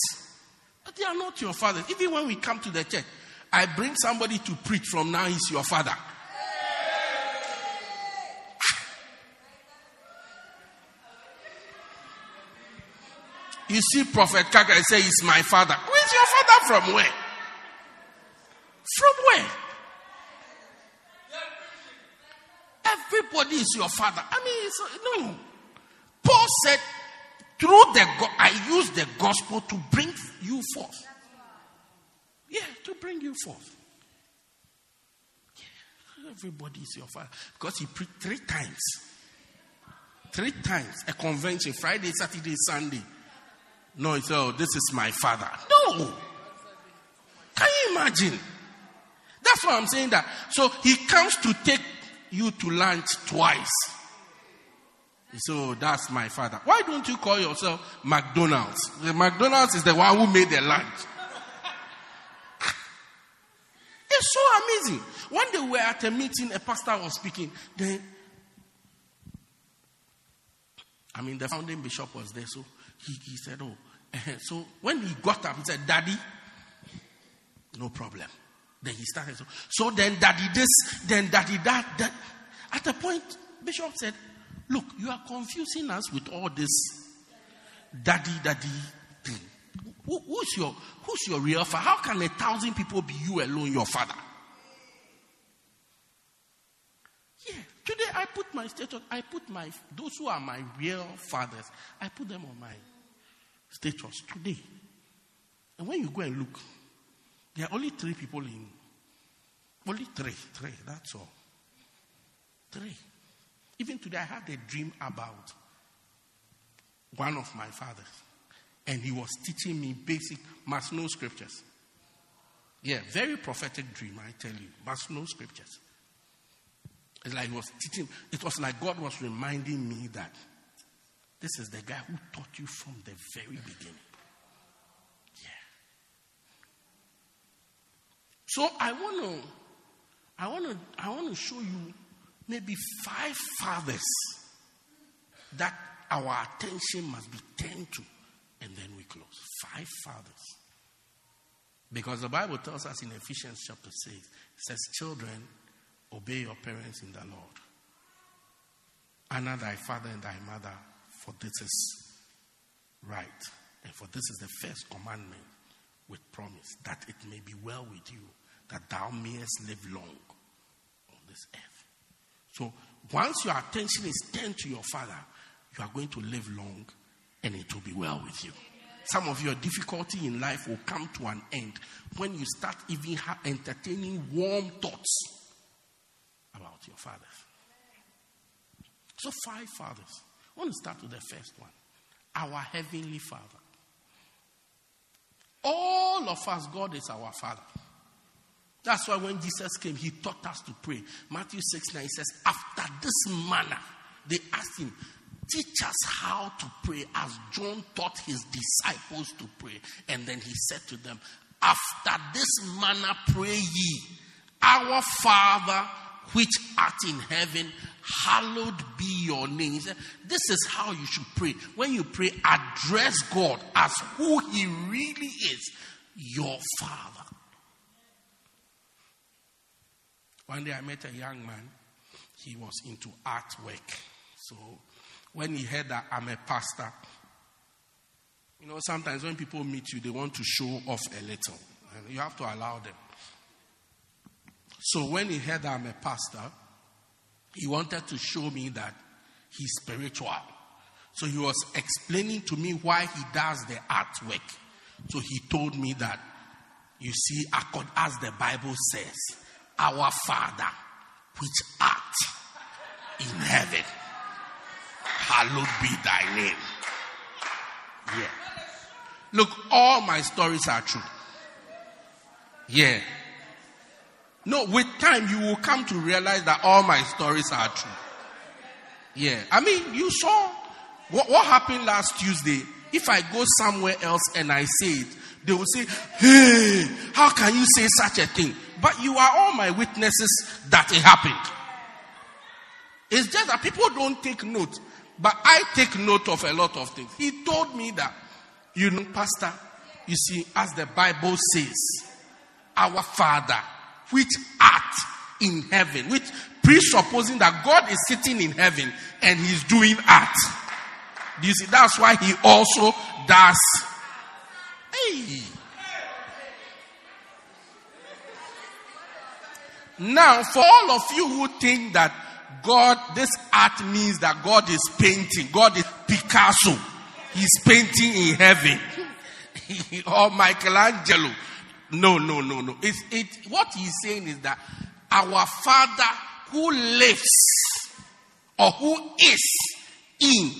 but they are not your fathers. Even when we come to the church, I bring somebody to preach from now, he's your father. You see, Prophet Kaka say, He's my father. Who is your father from where? From where? Everybody is your father. I mean, it's, uh, no. Paul said, through the I use the gospel to bring you forth. Yeah, to bring you forth. Everybody is your father because he preached three times. Three times a convention Friday, Saturday, Sunday. No, he said, oh, this is my father. No. Can you imagine? That's why I'm saying that. So he comes to take you to lunch twice. So oh, that's my father. Why don't you call yourself McDonald's? The McDonald's is the one who made the lunch. It's so amazing. One day we were at a meeting, a pastor was speaking. Then, I mean, the founding bishop was there, so he, he said, Oh, eh, so when he got up, he said, Daddy, no problem. Then he started. So, so then, Daddy, this, then, Daddy, that, that. At a point, Bishop said, Look, you are confusing us with all this daddy, daddy thing. Who, who's, your, who's your real father? How can a thousand people be you alone, your father? Yeah, today I put my status, I put my, those who are my real fathers, I put them on my status today. And when you go and look, there are only three people in, only three, three, that's all. Three. Even today, I had a dream about one of my fathers. And he was teaching me basic, must know scriptures. Yeah, very prophetic dream, I tell you. Must know scriptures. It's like he was teaching, it was like God was reminding me that this is the guy who taught you from the very beginning. Yeah. So I want to, I want to, I want to show you maybe five fathers that our attention must be turned to, and then we close. Five fathers. Because the Bible tells us in Ephesians chapter 6, it says, Children, obey your parents in the Lord. Honor thy father and thy mother, for this is right. And for this is the first commandment with promise, that it may be well with you, that thou mayest live long on this earth. So once your attention is turned to your father, you are going to live long and it will be well with you. Some of your difficulty in life will come to an end when you start even entertaining warm thoughts about your fathers. So, five fathers. I want to start with the first one our Heavenly Father. All of us, God is our Father. That's why when Jesus came, he taught us to pray. Matthew 6 9 says, After this manner, they asked him, Teach us how to pray as John taught his disciples to pray. And then he said to them, After this manner pray ye, Our Father which art in heaven, hallowed be your name. He said, This is how you should pray. When you pray, address God as who He really is your Father. One day I met a young man, he was into artwork. So when he heard that I'm a pastor, you know, sometimes when people meet you, they want to show off a little. And you have to allow them. So when he heard that I'm a pastor, he wanted to show me that he's spiritual. So he was explaining to me why he does the artwork. So he told me that, you see, according as the Bible says, our Father, which art in heaven, hallowed be thy name. Yeah. Look, all my stories are true. Yeah. No, with time you will come to realize that all my stories are true. Yeah. I mean, you saw what, what happened last Tuesday. If I go somewhere else and I say it, they will say, Hey, how can you say such a thing? But you are all my witnesses that it happened. It's just that people don't take note. But I take note of a lot of things. He told me that, you know, Pastor, you see, as the Bible says, our Father, which art in heaven, which presupposing that God is sitting in heaven and he's doing art. Do you see? That's why he also does. Hey. Now, for all of you who think that God, this art means that God is painting, God is Picasso, he's painting in heaven, or Michelangelo. No, no, no, no. It's, it, what he's saying is that our Father who lives or who is in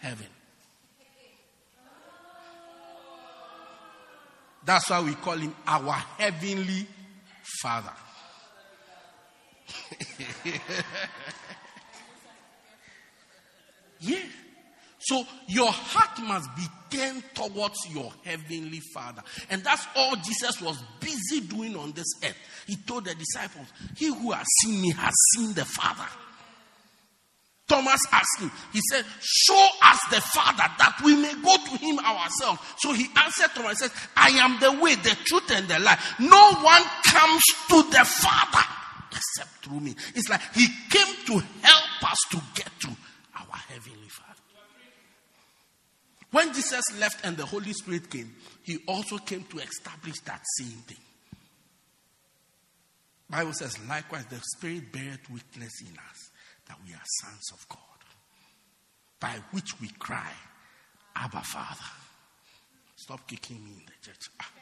heaven. That's why we call him our heavenly Father. yeah. So your heart must be turned towards your heavenly Father. And that's all Jesus was busy doing on this earth. He told the disciples, He who has seen me has seen the Father. Thomas asked him, he said, Show us the Father that we may go to him ourselves. So he answered Thomas and said, I am the way, the truth, and the life. No one comes to the Father except through me. It's like he came to help us to get to our heavenly Father. When Jesus left and the Holy Spirit came, he also came to establish that same thing. Bible says, likewise, the Spirit beareth witness in us that we are sons of God, by which we cry, Abba, Father. Stop kicking me in the church. Ah.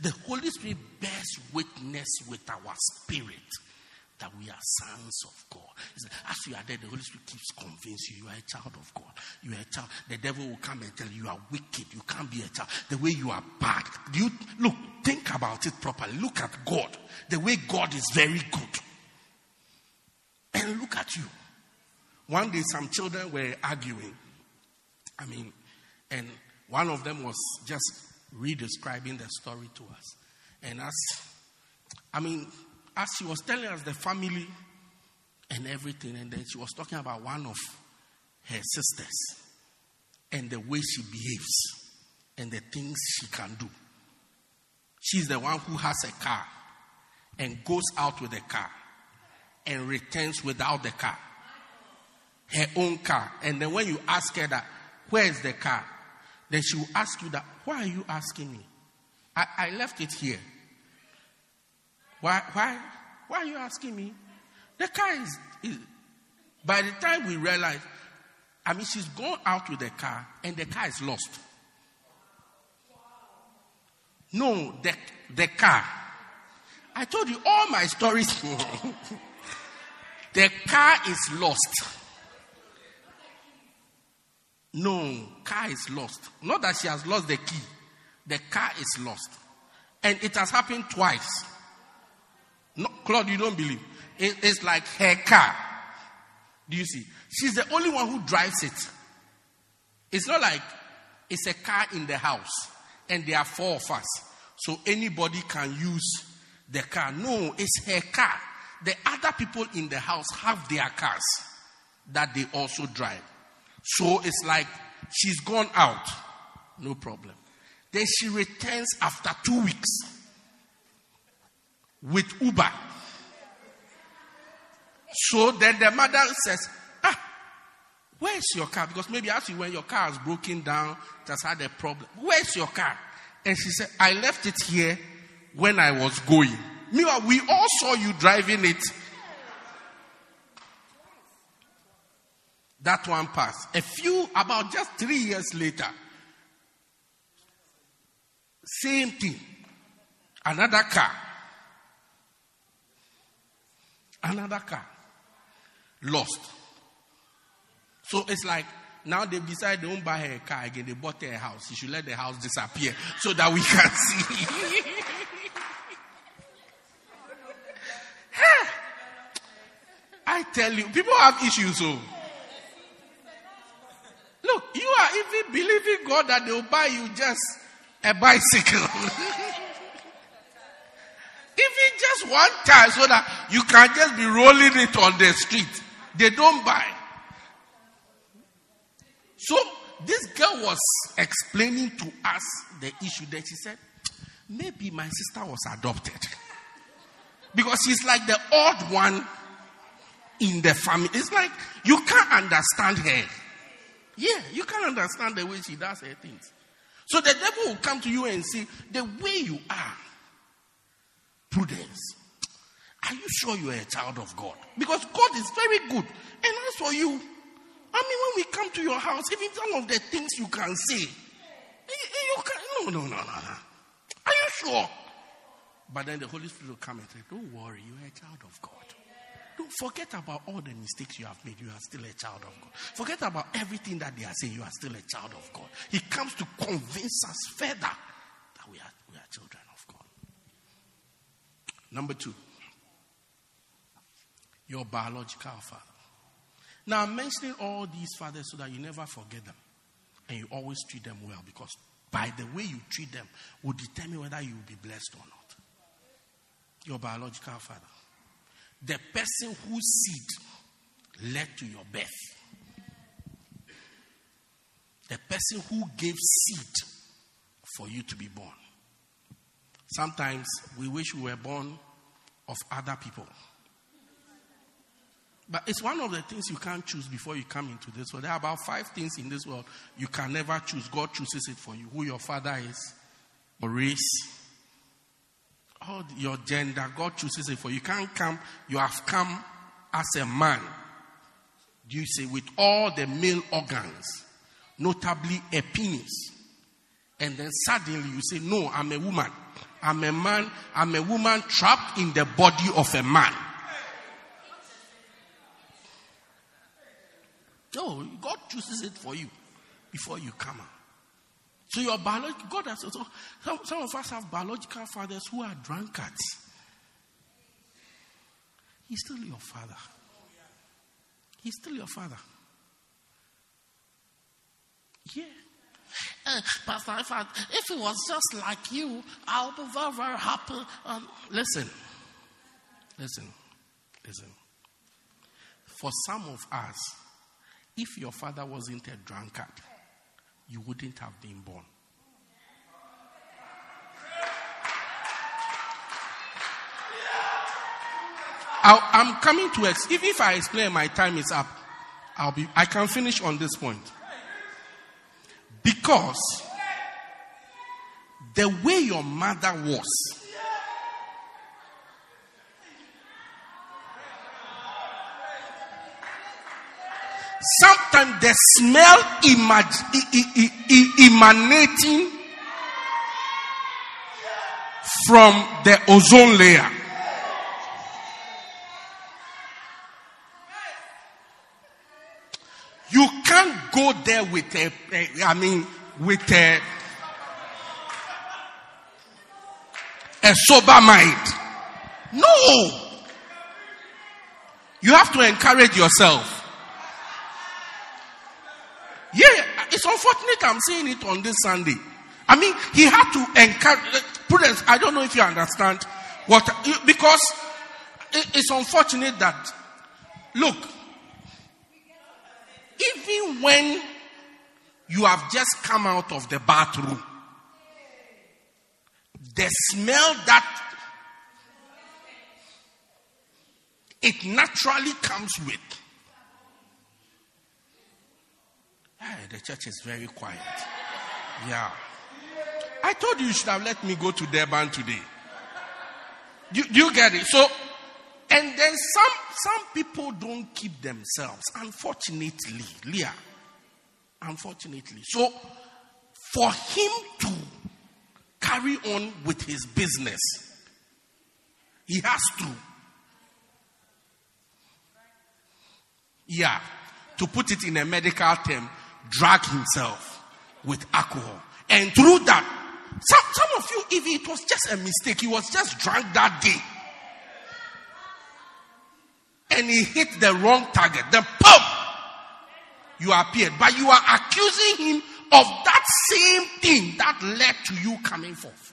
The Holy Spirit bears witness with our spirit that we are sons of God. As you are there, the Holy Spirit keeps convincing you you are a child of God. You are a child. The devil will come and tell you you are wicked. You can't be a child. The way you are bad. You look? Think about it properly. Look at God. The way God is very good. And look at you. One day, some children were arguing. I mean, and one of them was just re-describing the story to us. And as, I mean, as she was telling us the family and everything, and then she was talking about one of her sisters. and the way she behaves and the things she can do. She's the one who has a car and goes out with a car and returns without the car. Her own car. And then when you ask her that, where is the car? Then she will ask you that, why are you asking me? I, I left it here. Why, why, why are you asking me? The car is, is, by the time we realize, I mean, she's gone out with the car and the car is lost. No, the, the car. I told you all my stories. the car is lost. No, car is lost. Not that she has lost the key. The car is lost. And it has happened twice. No, Claude, you don't believe. It, it's like her car. Do you see? She's the only one who drives it. It's not like it's a car in the house and there are four of us. So anybody can use the car. No, it's her car. The other people in the house have their cars that they also drive. So it's like she's gone out. No problem. Then she returns after two weeks with Uber. So then the mother says, Ah, where's your car? Because maybe as you when your car has broken down, it has had a problem. Where's your car? And she said, I left it here when I was going. Meanwhile, we all saw you driving it. That one passed. A few, about just three years later, same thing. Another car. Another car. Lost. So it's like now they decide they won't buy her a car again. They bought her a house. She should let the house disappear so that we can see. I tell you, people have issues. So look, you are even believing God that they will buy you just a bicycle. even just one time so that you can just be rolling it on the street. They don't buy. So this girl was explaining to us the issue that she said, maybe my sister was adopted. Because she's like the odd one in the family. It's like you can't understand her. Yeah, you can't understand the way she does her things. So the devil will come to you and say, the way you are, prudence. Are you sure you are a child of God? Because God is very good. And as for you, I mean, when we come to your house, even some of the things you can say, you, you can, no, no, no, no, no. Are you sure? But then the Holy Spirit will come and say, Don't worry, you are a child of God. Forget about all the mistakes you have made. You are still a child of God. Forget about everything that they are saying. You are still a child of God. He comes to convince us further that we are, we are children of God. Number two, your biological father. Now, I'm mentioning all these fathers so that you never forget them and you always treat them well because by the way you treat them will determine whether you will be blessed or not. Your biological father. The person whose seed led to your birth. The person who gave seed for you to be born. Sometimes we wish we were born of other people. But it's one of the things you can't choose before you come into this world. There are about five things in this world you can never choose. God chooses it for you. Who your father is, or race, or your gender. God chooses it for you. You can't come, you have come as a man. Do you say with all the male organs, notably a penis. And then suddenly you say, No, I'm a woman. I'm a man. I'm a woman trapped in the body of a man. No, God chooses it for you before you come out. So your biological God has also some, some of us have biological fathers who are drunkards. He's still your father. He's still your father. Yeah. Uh, Pastor, if, I, if it was just like you, I would be very, very happy. Um, listen, listen, listen. For some of us, if your father wasn't a drunkard, you wouldn't have been born. i am coming to ex. If, if I explain, my time is up. I'll be. I can finish on this point because the way your mother was. Sometimes the smell emanating from the ozone layer You can't go there with a I mean, with a, a sober mind. No. You have to encourage yourself. Yeah, it's unfortunate I'm saying it on this Sunday. I mean, he had to encourage, prudence. I don't know if you understand what, because it's unfortunate that, look, even when you have just come out of the bathroom, the smell that it naturally comes with. Hey, the church is very quiet. Yeah. I told you you should have let me go to Durban today. Do you get it? So and then some some people don't keep themselves, unfortunately, Leah. Unfortunately. So for him to carry on with his business, he has to. Yeah, to put it in a medical term, drag himself with alcohol. And through that, some, some of you, if it was just a mistake, he was just drunk that day and he hit the wrong target, the pump, you appeared. But you are accusing him of that same thing that led to you coming forth.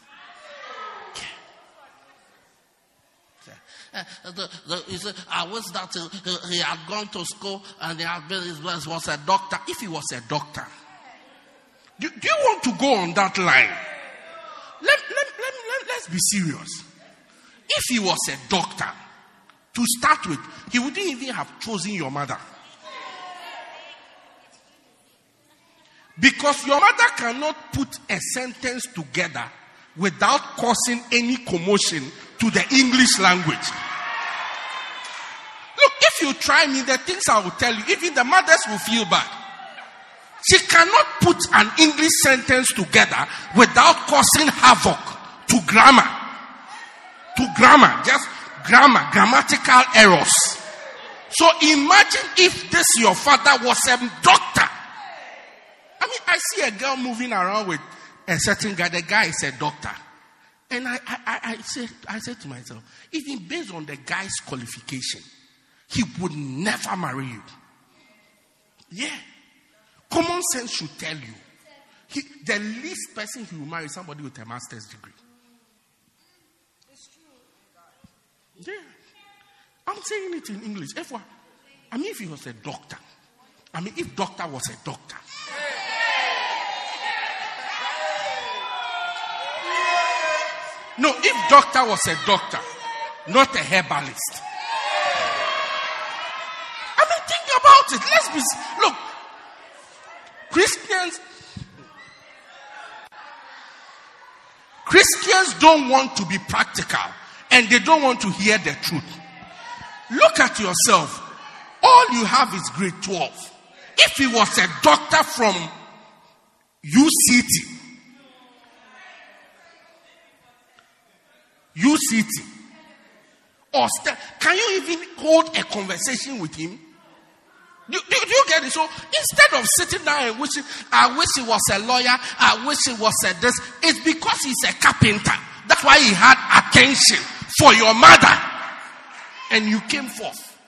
Uh, the, the, I wish that uh, he had gone to school and he had been his was a doctor. If he was a doctor, do, do you want to go on that line? Let, let, let, let, let's be serious. If he was a doctor, to start with, he wouldn't even have chosen your mother. Because your mother cannot put a sentence together without causing any commotion to the English language. Look, if you try me, the things I will tell you, even the mothers will feel bad. She cannot put an English sentence together without causing havoc to grammar. To grammar. Just grammar, grammatical errors. So imagine if this your father was a doctor. I mean, I see a girl moving around with a certain guy. The guy is a doctor. And I, I, I, said, I said to myself, even based on the guy's qualification, he would never marry you. Yeah. Common sense should tell you. He, the least person he will marry is somebody with a master's degree. Yeah. I'm saying it in English. If I mean, if he was a doctor, I mean, if doctor was a doctor. No, if doctor was a doctor, not a herbalist. I mean, think about it. Let's be look. Christians Christians don't want to be practical and they don't want to hear the truth. Look at yourself. All you have is grade 12. If he was a doctor from UCT, UCT, or st- can you even hold a conversation with him? Do, do, do, you get it? So instead of sitting down and wishing, I wish he was a lawyer, I wish he was a this, it's because he's a carpenter. That's why he had attention for your mother. And you came forth.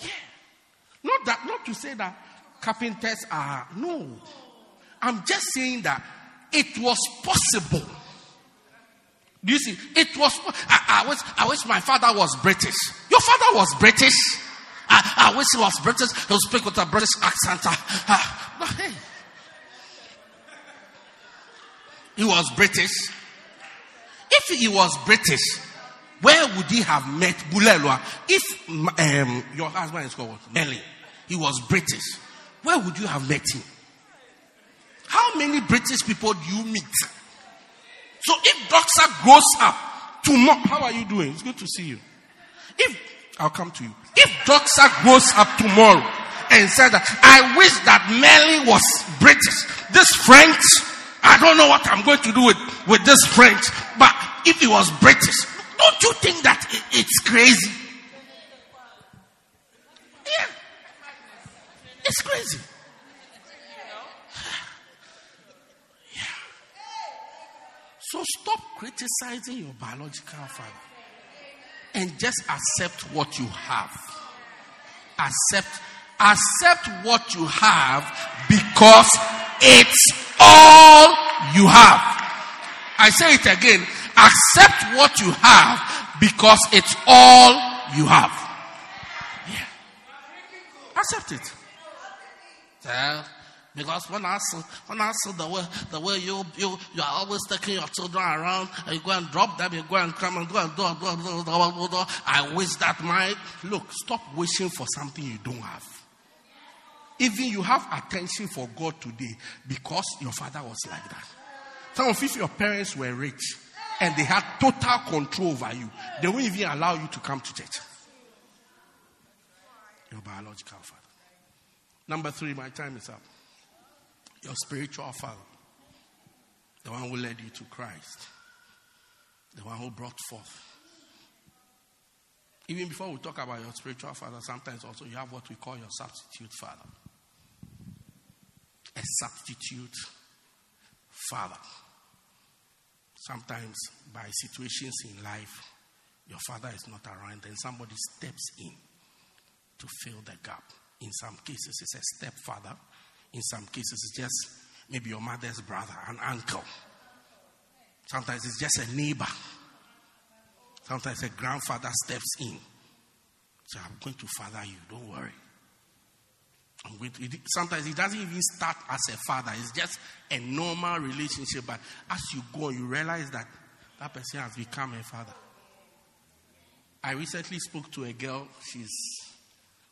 Yeah. Not that, not to say that carpenters are, no. I'm just saying that it was possible. Do you see? It was, I, I, wish, I wish my father was British. Your father was British. I, I wish he was British. He'll speak with a British accent. Uh, uh, hey. He was British. If he was British, where would he have met Bulelwa? If um, your husband is called? Melly, he was British. Where would you have met him? How many British people do you meet? So if Doxa grows up tomorrow, how are you doing? It's good to see you. If I'll come to you. If Doxa grows up tomorrow and said that I wish that Melly was British, this French, I don't know what I'm going to do with, with this French, but if he was British, don't you think that it's crazy? Yeah. It's crazy. So stop criticizing your biological father and just accept what you have. Accept accept what you have because it's all you have. I say it again. Accept what you have because it's all you have. Yeah. Accept it. Yeah. Because when I see, when I see the way, the way you, you, you are always taking your children around and you go and drop them, you go and come and go and do, do, do, do, do, I wish that my, Look, stop wishing for something you don't have. Even you have attention for God today because your father was like that. Some of if your parents were rich and they had total control over you, they won't even allow you to come to church. Your biological father. Number three, my time is up. Your spiritual father. The one who led you to Christ. The one who brought forth. Even before we talk about your spiritual father, sometimes also you have what we call your substitute father. A substitute father. Sometimes, by situations in life, your father is not around, then somebody steps in to fill the gap. In some cases, it's a stepfather. In some cases, it's just maybe your mother's brother, an uncle. Sometimes it's just a neighbor. Sometimes a grandfather steps in. So I'm going to father you, don't worry. I'm going to, sometimes it doesn't even start as a father, it's just a normal relationship. But as you go, you realize that that person has become a father. I recently spoke to a girl, she's,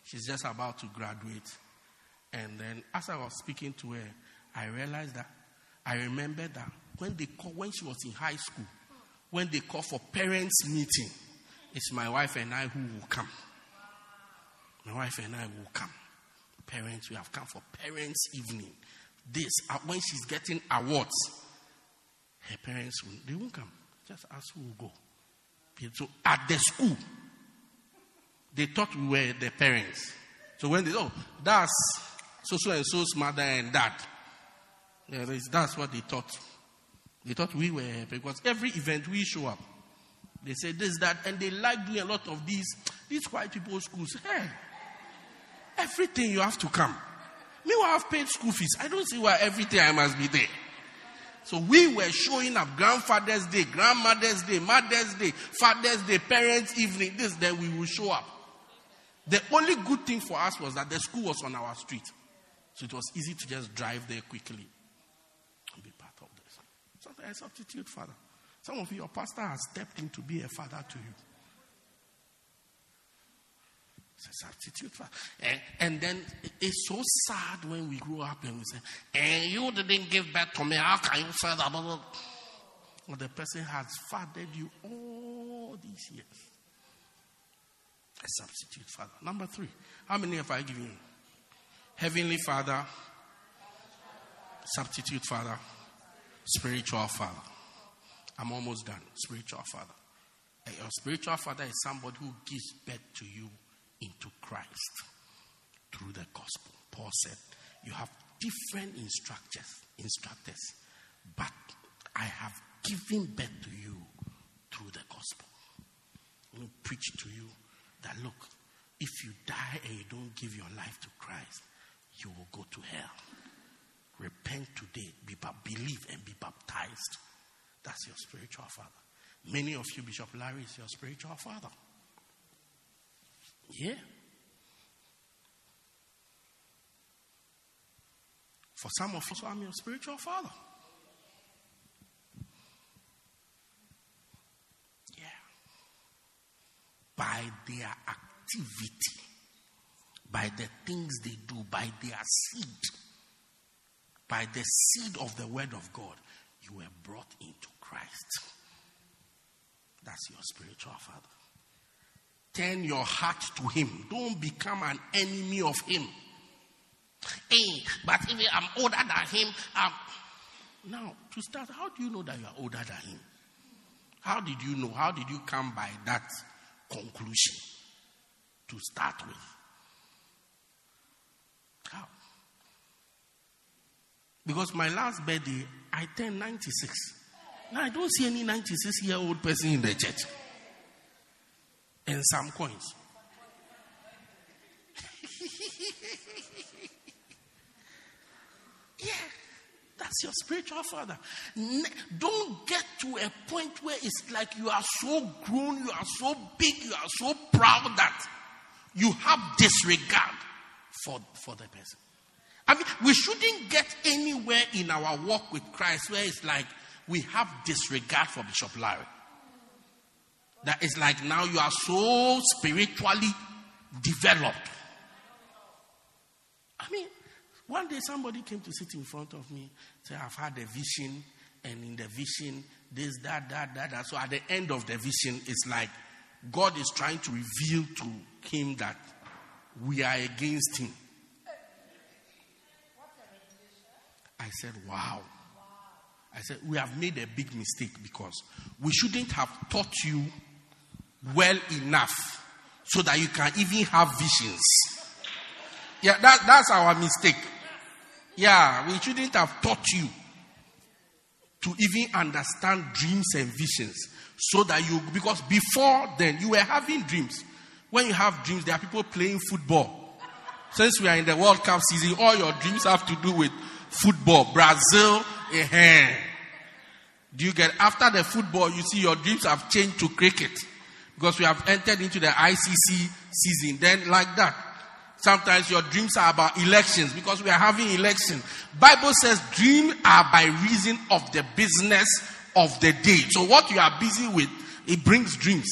she's just about to graduate. And then as I was speaking to her, I realized that I remember that when they call, when she was in high school, when they call for parents' meeting, it's my wife and I who will come. My wife and I will come. Parents, we have come for parents' evening. This, uh, when she's getting awards, her parents will, they won't come. Just us who will go. So at the school, they thought we were the parents. So when they, oh, that's so so and so's mother and dad. That's what they thought. They thought we were because every event we show up. They say this, that, and they like doing a lot of these these white people schools. Hey, everything you have to come. Meanwhile, I've paid school fees. I don't see why everything I must be there. So we were showing up grandfather's day, grandmother's day, mother's day, father's day, parents' evening, this, then we will show up. The only good thing for us was that the school was on our street. So it was easy to just drive there quickly and be part of this. Sometimes a substitute father. Some of you, your pastor has stepped in to be a father to you. It's a substitute father. And, and then it's so sad when we grow up and we say, and eh, you didn't give birth to me. How can you blah. Well, the person has fathered you all these years. A substitute father. Number three. How many have I given you? Heavenly Father, substitute father, spiritual father. I'm almost done. Spiritual father. Your spiritual father is somebody who gives birth to you into Christ through the gospel. Paul said, You have different instructors, instructors, but I have given birth to you through the gospel. I'm preach to you that look, if you die and you don't give your life to Christ, you will go to hell. Repent today, be, believe, and be baptized. That's your spiritual father. Many of you, Bishop Larry, is your spiritual father. Yeah. For some of us, I'm your spiritual father. Yeah. By their activity by the things they do, by their seed, by the seed of the word of God, you were brought into Christ. That's your spiritual father. Turn your heart to him. Don't become an enemy of him. Hey, but if I'm older than him, I'm... now to start, how do you know that you are older than him? How did you know? How did you come by that conclusion to start with? How? Because my last birthday, I turned 96. Now I don't see any 96 year old person in the church. And some coins. yeah. That's your spiritual father. Don't get to a point where it's like you are so grown, you are so big, you are so proud that you have disregard for, for the person. I mean, we shouldn't get anywhere in our walk with Christ where it's like we have disregard for Bishop Larry. That is like now you are so spiritually developed. I mean, one day somebody came to sit in front of me, say, I've had a vision, and in the vision, this, that, that, that, that. So at the end of the vision, it's like God is trying to reveal to him that we are against him. I said, Wow. I said, We have made a big mistake because we shouldn't have taught you well enough so that you can even have visions. Yeah, that, that's our mistake. Yeah, we shouldn't have taught you to even understand dreams and visions so that you, because before then you were having dreams. When you have dreams, there are people playing football. Since we are in the World Cup season, all your dreams have to do with football. Brazil, eh, do you get after the football? You see, your dreams have changed to cricket because we have entered into the ICC season. Then, like that, sometimes your dreams are about elections because we are having election. Bible says dreams are by reason of the business of the day. So, what you are busy with, it brings dreams.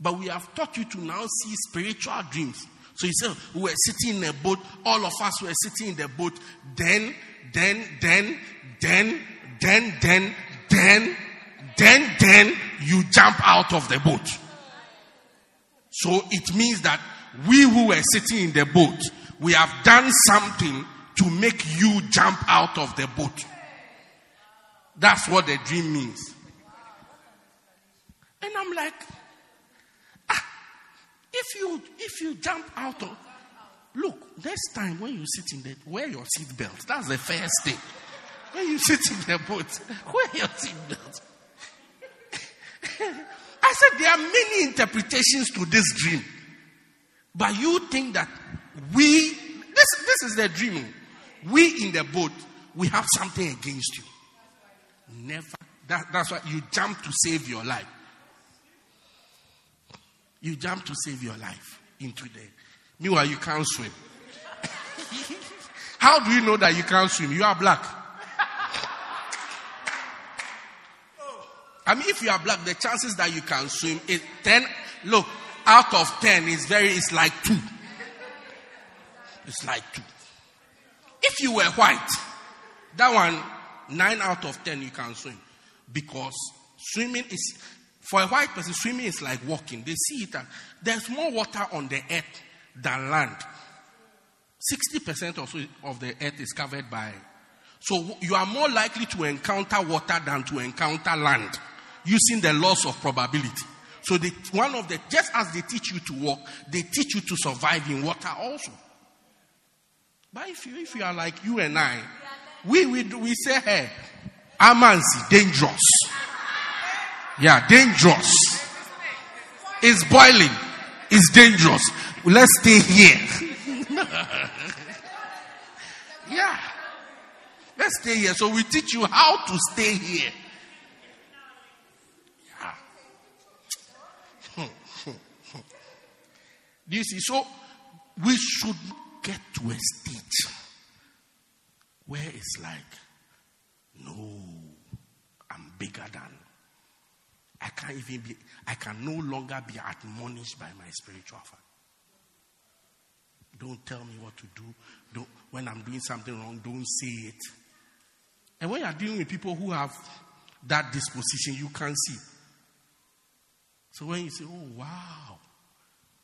But we have taught you to now see spiritual dreams. So you say we were sitting in a boat, all of us were sitting in the boat, then, then, then, then, then, then, then, then, then you jump out of the boat. So it means that we who were sitting in the boat, we have done something to make you jump out of the boat. That's what the dream means. And I'm like, if you if you jump out of look, next time when you sit in the wear your seatbelt. That's the first thing. When you sit in the boat, wear your seatbelt. I said there are many interpretations to this dream. But you think that we this this is the dream. We in the boat, we have something against you. Never. That, that's why you jump to save your life. You jump to save your life into the. Meanwhile, you can't swim. How do you know that you can't swim? You are black. I mean, if you are black, the chances that you can swim is 10. Look, out of 10 is very, it's like 2. It's like 2. If you were white, that one, 9 out of 10 you can swim. Because swimming is, for a white person, swimming is like walking. They see it, there's more water on the earth than land. 60% or so of the earth is covered by. So you are more likely to encounter water than to encounter land using the laws of probability. So they, one of the, just as they teach you to walk, they teach you to survive in water also. But if you, if you are like you and I, we, we, we say, hey, Amanzi, dangerous. Yeah, dangerous. It's boiling. It's dangerous. Let's stay here. yeah. Let's stay here. So we teach you how to stay here. Yeah. Do you see? So we should get to a stage where it's like, no, I'm bigger than, I can't even be, I can no longer be admonished by my spiritual father. Don't tell me what to do. Don't, when I'm doing something wrong, don't say it. And when you're dealing with people who have that disposition, you can see. So when you say, oh, wow,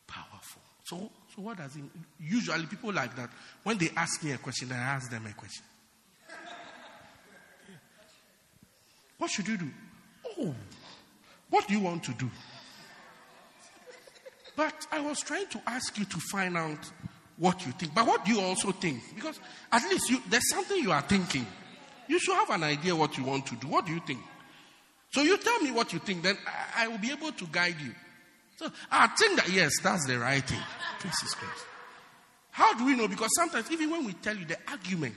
powerful. So, so what does it Usually people like that, when they ask me a question, I ask them a question. what should you do? Oh, what do you want to do? But I was trying to ask you to find out what you think. But what do you also think? Because at least you, there's something you are thinking. You should have an idea what you want to do. What do you think? So you tell me what you think, then I, will be able to guide you. So I think that yes, that's the right thing. Jesus Christ. How do we know? Because sometimes even when we tell you the argument,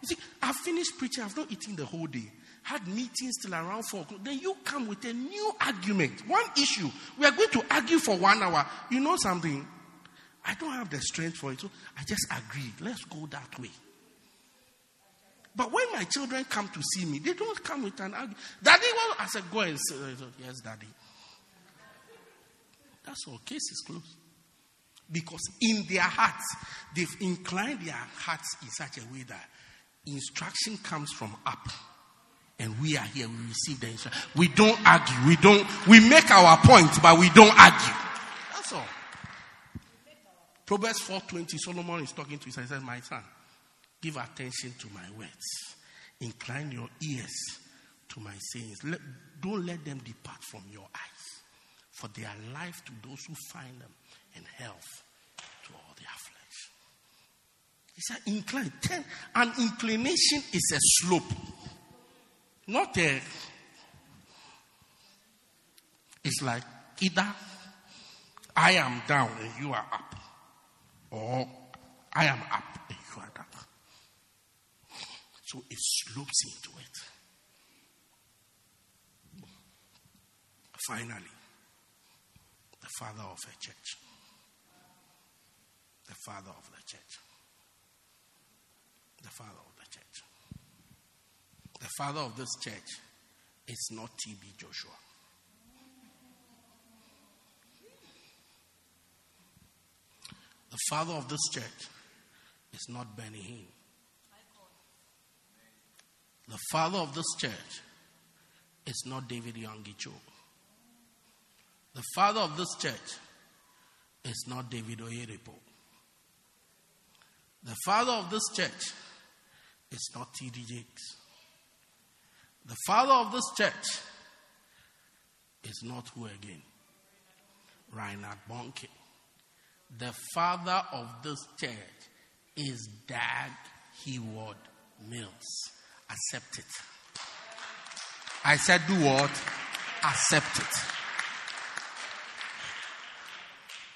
you see, I've finished preaching, I've not eaten the whole day had meetings till around four o'clock. Then you come with a new argument, one issue. We are going to argue for one hour. You know something? I don't have the strength for it, so I just agree. Let's go that way. But when my children come to see me, they don't come with an argument. Daddy, well, I said, go and say, yes, daddy. That's all. Case is closed. Because in their hearts, they've inclined their hearts in such a way that instruction comes from up and we are here, we receive the instruction. We don't argue. We don't, we make our point, but we don't argue. That's all. Proverbs 4.20, Solomon is talking to his son. He says, My son, give attention to my words. Incline your ears to my sayings. Let, don't let them depart from your eyes. For they are life to those who find them and health to all their flesh. He said, incline. Ten, an inclination is a slope. Not a. It's like either I am down and you are up, or I am up and you are down. So it slopes into it. Finally, the father of a church. The father of the church. The father of the church. The father of this church is not TB Joshua. The father of this church is not Benny Hinn. The father of this church is not David Yonggi Cho. The father of this church is not David Oyedepo. The father of this church is not T.D. Jakes. The father of this church is not who again? Reinhard Bonnke. The father of this church is Dag Heward Mills. Accept it. I said, do what? Accept it.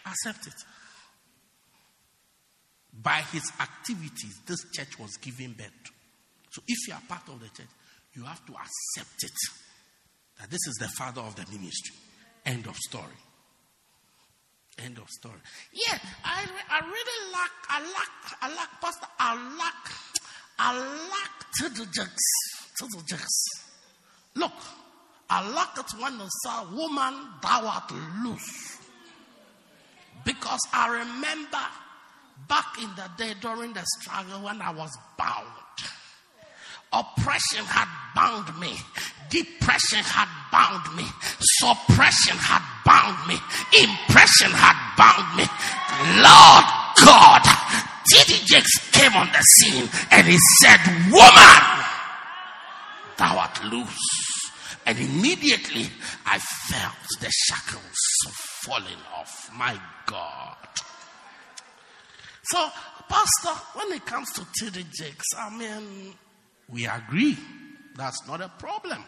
Accept it. By his activities, this church was given birth. So if you are part of the church, you have to accept it. That this is the father of the ministry. End of story. End of story. Yeah, I, I really like, I like, I like, Pastor, I like, I the jokes. jokes. Look, I like it when they saw woman, thou art loose. Because I remember back in the day during the struggle when I was bound. Oppression had bound me. Depression had bound me. Suppression had bound me. Impression had bound me. Lord God, T.D. Jakes came on the scene and he said, Woman, thou art loose. And immediately I felt the shackles falling off. My God. So, Pastor, when it comes to T.D. Jakes, I mean, we agree. That's not a problem.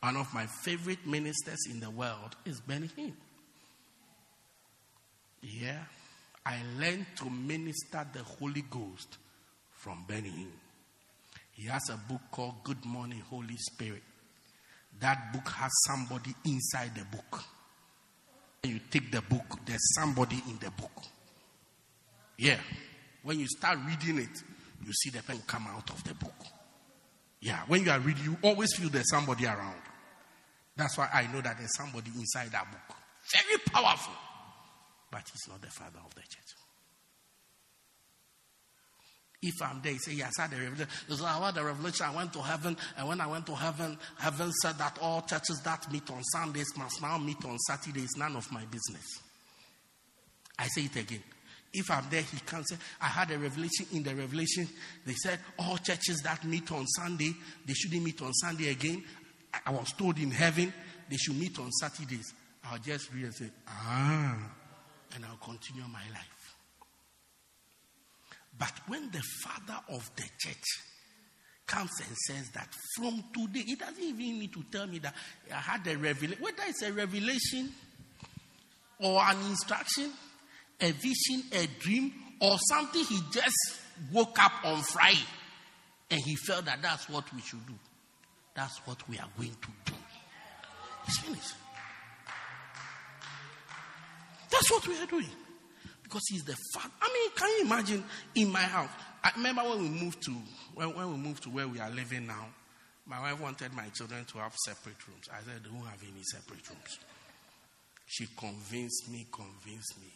One of my favorite ministers in the world is Benny Hinn. Yeah. I learned to minister the Holy Ghost from Benny Hinn. He has a book called Good Morning, Holy Spirit. That book has somebody inside the book. When you take the book, there's somebody in the book. Yeah. When you start reading it, you see the pen come out of the book. Yeah, when you are reading, you always feel there's somebody around. That's why I know that there's somebody inside that book. Very powerful. But he's not the father of the church. If I'm there, he say, Yes, I had the revelation. Said, I had the revelation. I went to heaven, and when I went to heaven, heaven said that all churches that meet on Sundays must now meet on Saturdays. None of my business. I say it again. If I'm there, he can say, I had a revelation. In the revelation, they said all churches that meet on Sunday, they shouldn't meet on Sunday again. I was told in heaven they should meet on Saturdays. I'll just read and say, ah, and I'll continue my life. But when the father of the church comes and says that from today, he doesn't even need to tell me that I had a revelation, whether it's a revelation or an instruction, a vision, a dream, or something he just woke up on Friday and he felt that that's what we should do. That's what we are going to do. It's finished. That's what we are doing. Because he's the father. I mean, can you imagine in my house? I remember when we moved to when, when we moved to where we are living now, my wife wanted my children to have separate rooms. I said, they won't have any separate rooms. She convinced me, convinced me.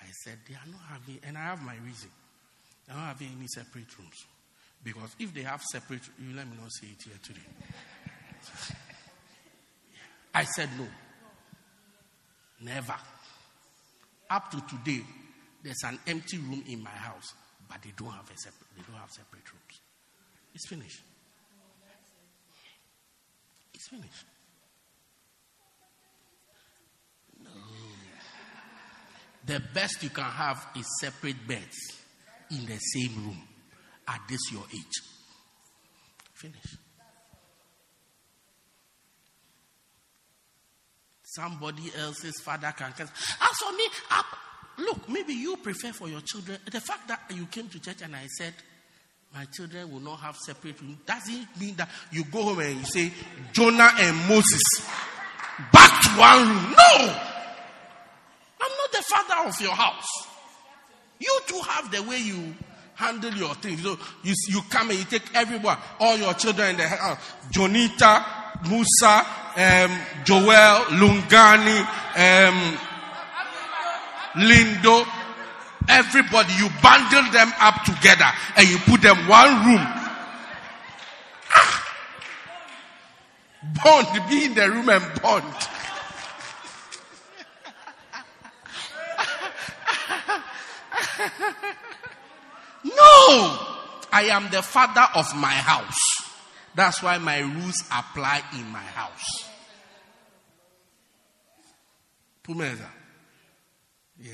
I said, they are not having, and I have my reason. They are not having any separate rooms. Because if they have separate, you let me not say it here today. I said no. Never. Up to today, there's an empty room in my house, but they don't have a separate, they don't have separate rooms. It's finished. It's finished. No. The best you can have is separate beds in the same room at this your age. Finish. Somebody else's father can. As for me, up. Look, maybe you prefer for your children. The fact that you came to church and I said, my children will not have separate rooms, doesn't mean that you go home and you say, Jonah and Moses, back to one room. No! The father of your house. You two have the way you handle your things. So you, you come and you take everyone, all your children in the house. Jonita, Musa, um, Joel, Lungani, um, Lindo, everybody, you bundle them up together and you put them one room. Ah! Bond, be in the room and bond. no! I am the father of my house. That's why my rules apply in my house. Pumeza. Yeah.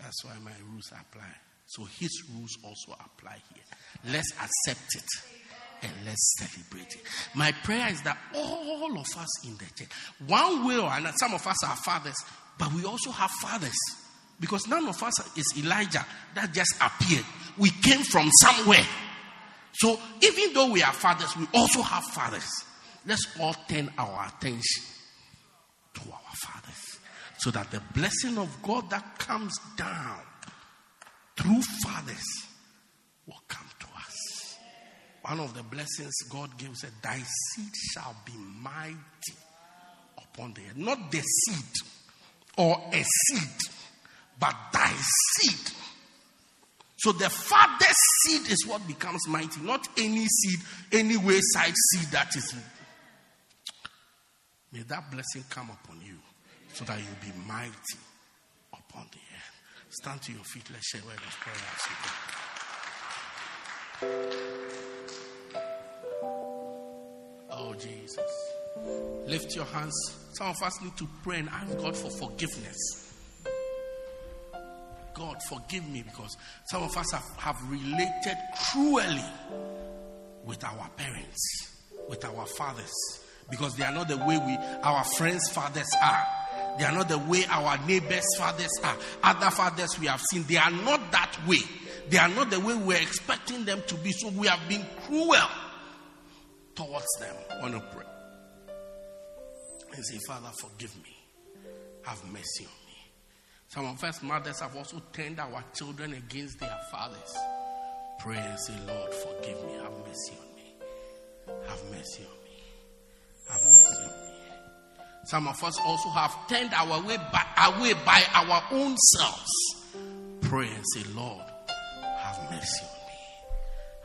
That's why my rules apply. So his rules also apply here. Let's accept it and let's celebrate it. My prayer is that all of us in the church, one way or another, some of us are fathers, but we also have fathers. Because none of us is Elijah that just appeared. We came from somewhere. So even though we are fathers, we also have fathers. Let's all turn our attention to our fathers. So that the blessing of God that comes down through fathers will come to us. One of the blessings God gives said, Thy seed shall be mighty upon the earth. Not the seed or a seed, but thy seed. So the father's seed is what becomes mighty, not any seed, any wayside seed that is. May that blessing come upon you so that you'll be mighty upon the earth. Stand to your feet. Let's share word of prayer Oh, Jesus. Lift your hands. Some of us need to pray and ask God for forgiveness. God, forgive me because some of us have, have related cruelly with our parents, with our fathers, because they are not the way we, our friends' fathers are. They are not the way our neighbors' fathers are. Other fathers we have seen, they are not that way. They are not the way we're expecting them to be. So we have been cruel towards them. I want to pray and say, Father, forgive me. Have mercy on. Some of us mothers have also turned our children against their fathers. Pray and say, Lord, forgive me. Have mercy on me. Have mercy on me. Have mercy on me. Some of us also have turned our way by, away by our own selves. Pray and say, Lord, have mercy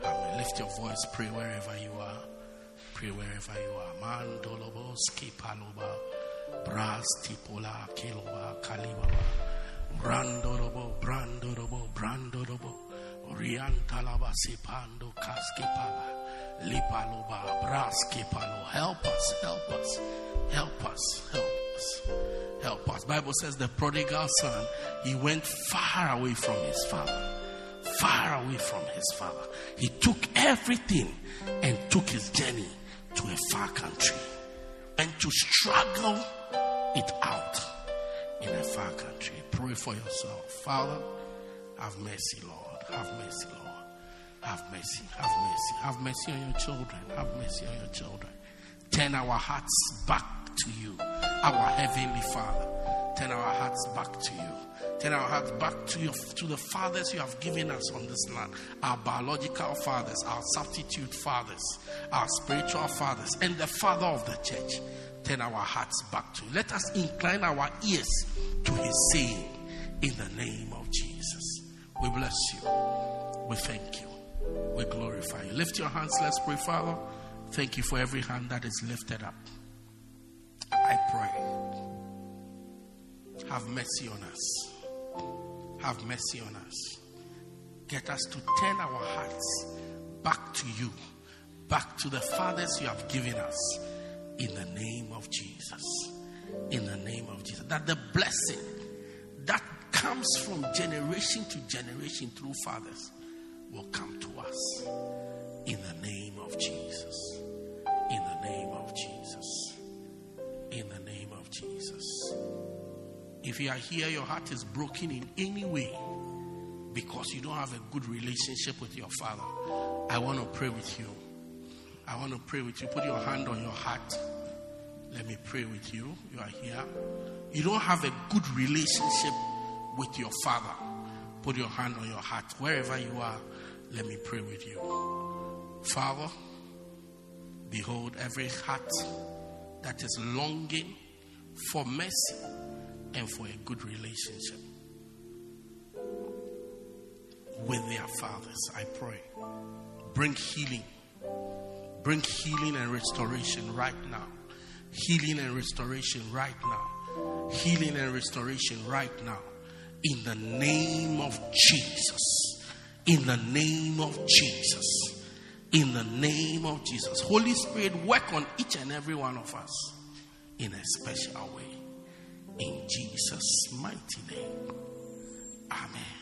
on me. Me. Lift your voice, pray wherever you are. Pray wherever you are. Mandolobo, skipaloba, bras tipola, kiloba, kalibaba, brandolobo, brandolobo, brandolobo, orientalaba, sipando, kaskipala, lipaloba, braskipalo. Help us, help us, help us, help us, help us. Bible says the prodigal son, he went far away from his father far away from his father. He took everything and took his journey to a far country and to struggle it out in a far country. Pray for yourself. Father, have mercy, Lord. Have mercy, Lord. Have mercy, have mercy. Have mercy on your children. Have mercy on your children. Turn our hearts back to you, our heavenly Father. Turn our hearts back to you. Turn our hearts back to you, to the fathers you have given us on this land, our biological fathers, our substitute fathers, our spiritual fathers, and the Father of the church. Turn our hearts back to. Let us incline our ears to His saying, in the name of Jesus. We bless you. We thank you. We glorify you. Lift your hands. Let's pray, Father. Thank you for every hand that is lifted up. I pray. Have mercy on us. Have mercy on us. Get us to turn our hearts back to you, back to the fathers you have given us. In the name of Jesus. In the name of Jesus. That the blessing that comes from generation to generation through fathers will come to us. In the name of Jesus. In the name of Jesus. In the name of Jesus. If you are here, your heart is broken in any way because you don't have a good relationship with your father, I want to pray with you. I want to pray with you. Put your hand on your heart. Let me pray with you. You are here. You don't have a good relationship with your father. Put your hand on your heart. Wherever you are, let me pray with you. Father, behold every heart that is longing for mercy and for a good relationship with their fathers. I pray. Bring healing. Bring healing and restoration right now. Healing and restoration right now. Healing and restoration right now. In the name of Jesus. In the name of Jesus. In the name of Jesus. Holy Spirit, work on each and every one of us in a special way. In Jesus' mighty name. Amen.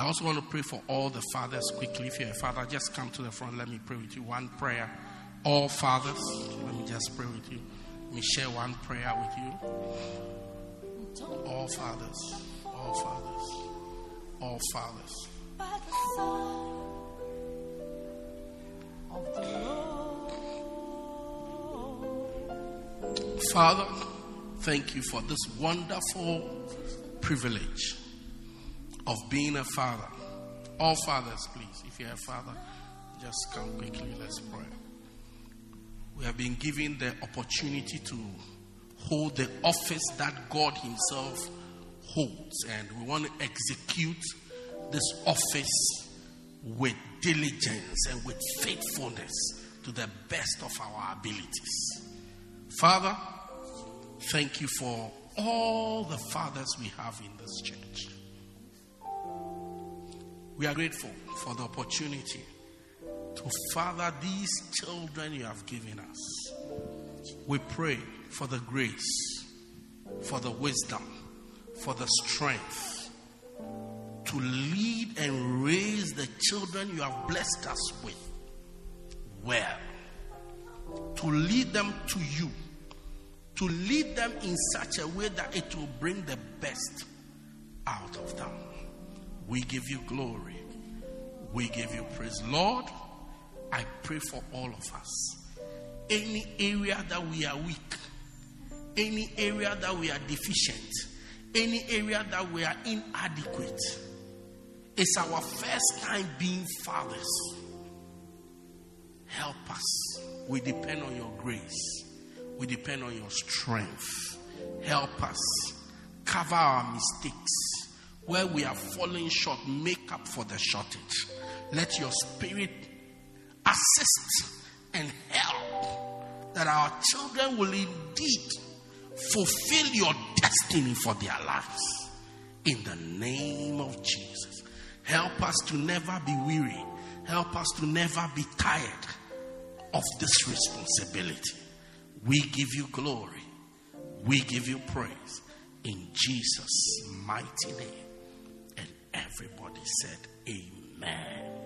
I also want to pray for all the fathers quickly. If you're a father, just come to the front. Let me pray with you. One prayer. All fathers, let me just pray with you. Let me share one prayer with you. All fathers, all fathers, all fathers. Father, thank you for this wonderful privilege of being a father. All fathers, please. If you're a father, just come quickly. Let's pray. We have been given the opportunity to hold the office that God Himself holds, and we want to execute this office with diligence and with faithfulness to the best of our abilities. Father, thank you for all the fathers we have in this church. We are grateful for the opportunity to father these children you have given us. We pray for the grace, for the wisdom, for the strength to lead and raise the children you have blessed us with well, to lead them to you, to lead them in such a way that it will bring the best out of them. We give you glory. We give you praise. Lord, I pray for all of us. Any area that we are weak, any area that we are deficient, any area that we are inadequate, it's our first time being fathers. Help us. We depend on your grace. We depend on your strength. Help us. Cover our mistakes. Where we are falling short, make up for the shortage. Let your spirit assist and help that our children will indeed fulfill your destiny for their lives. In the name of Jesus. Help us to never be weary. Help us to never be tired of this responsibility. We give you glory. We give you praise. In Jesus' mighty name. And everybody said, Amen.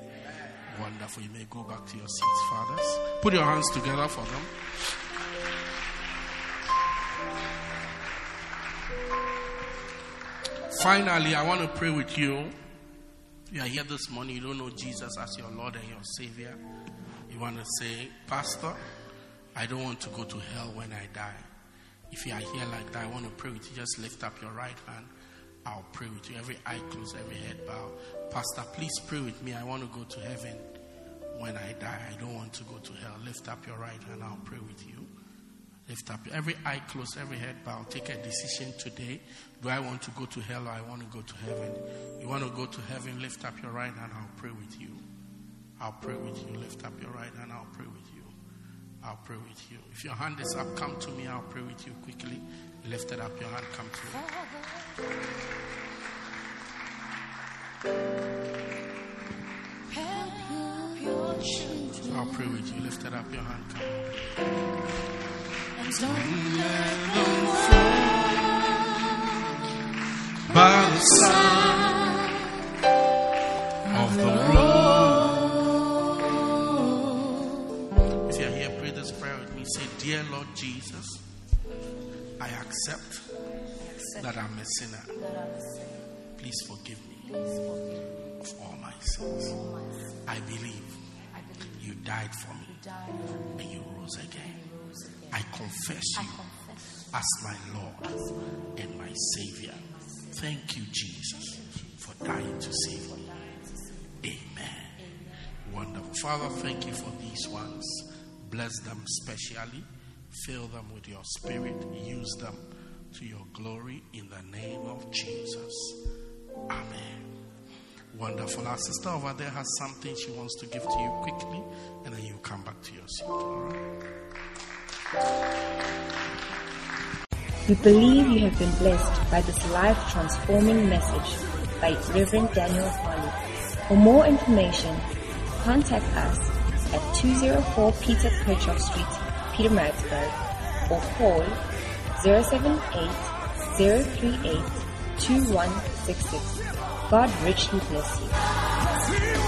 Wonderful. You may go back to your seats, fathers. Put your hands together for them. Finally, I want to pray with you. You are here this morning, you don't know Jesus as your Lord and your Savior. You want to say, Pastor, I don't want to go to hell when I die. If you are here like that, I want to pray with you. Just lift up your right hand. I'll pray with you. Every eye closed, every head bowed. Pastor, please pray with me. I want to go to heaven when I die. I don't want to go to hell. Lift up your right hand. I'll pray with you. Lift up every eye closed, every head bowed. Take a decision today. Do I want to go to hell or I want to go to heaven? You want to go to heaven? Lift up your right hand. I'll pray with you. I'll pray with you. Lift up your right hand. I'll pray with you. I'll pray with you. If your hand is up, come to me. I'll pray with you quickly. Lift it up. Your hand, come to me. I'll pray with you. Lift it up. Your hand, come. By the side of the road. If you're here, pray this prayer with me. Say, Dear Lord Jesus, I accept that I'm a sinner. Please forgive me of all my sins. I believe you died for me and you rose again. I confess you as my Lord and my Savior. Thank you, Jesus, for dying to save me. Amen. Wonderful. Father, thank you for these ones. Bless them specially. Fill them with your spirit. Use them to your glory in the name of Jesus. Amen. Wonderful. Our sister over there has something she wants to give to you quickly, and then you come back to your seat. All right? We believe you have been blessed by this life transforming message by Reverend Daniel Harley. For more information, contact us at 204 Peter Kirchhoff Street, Pietermaritzburg, or call 078 038 2166. God richly bless you.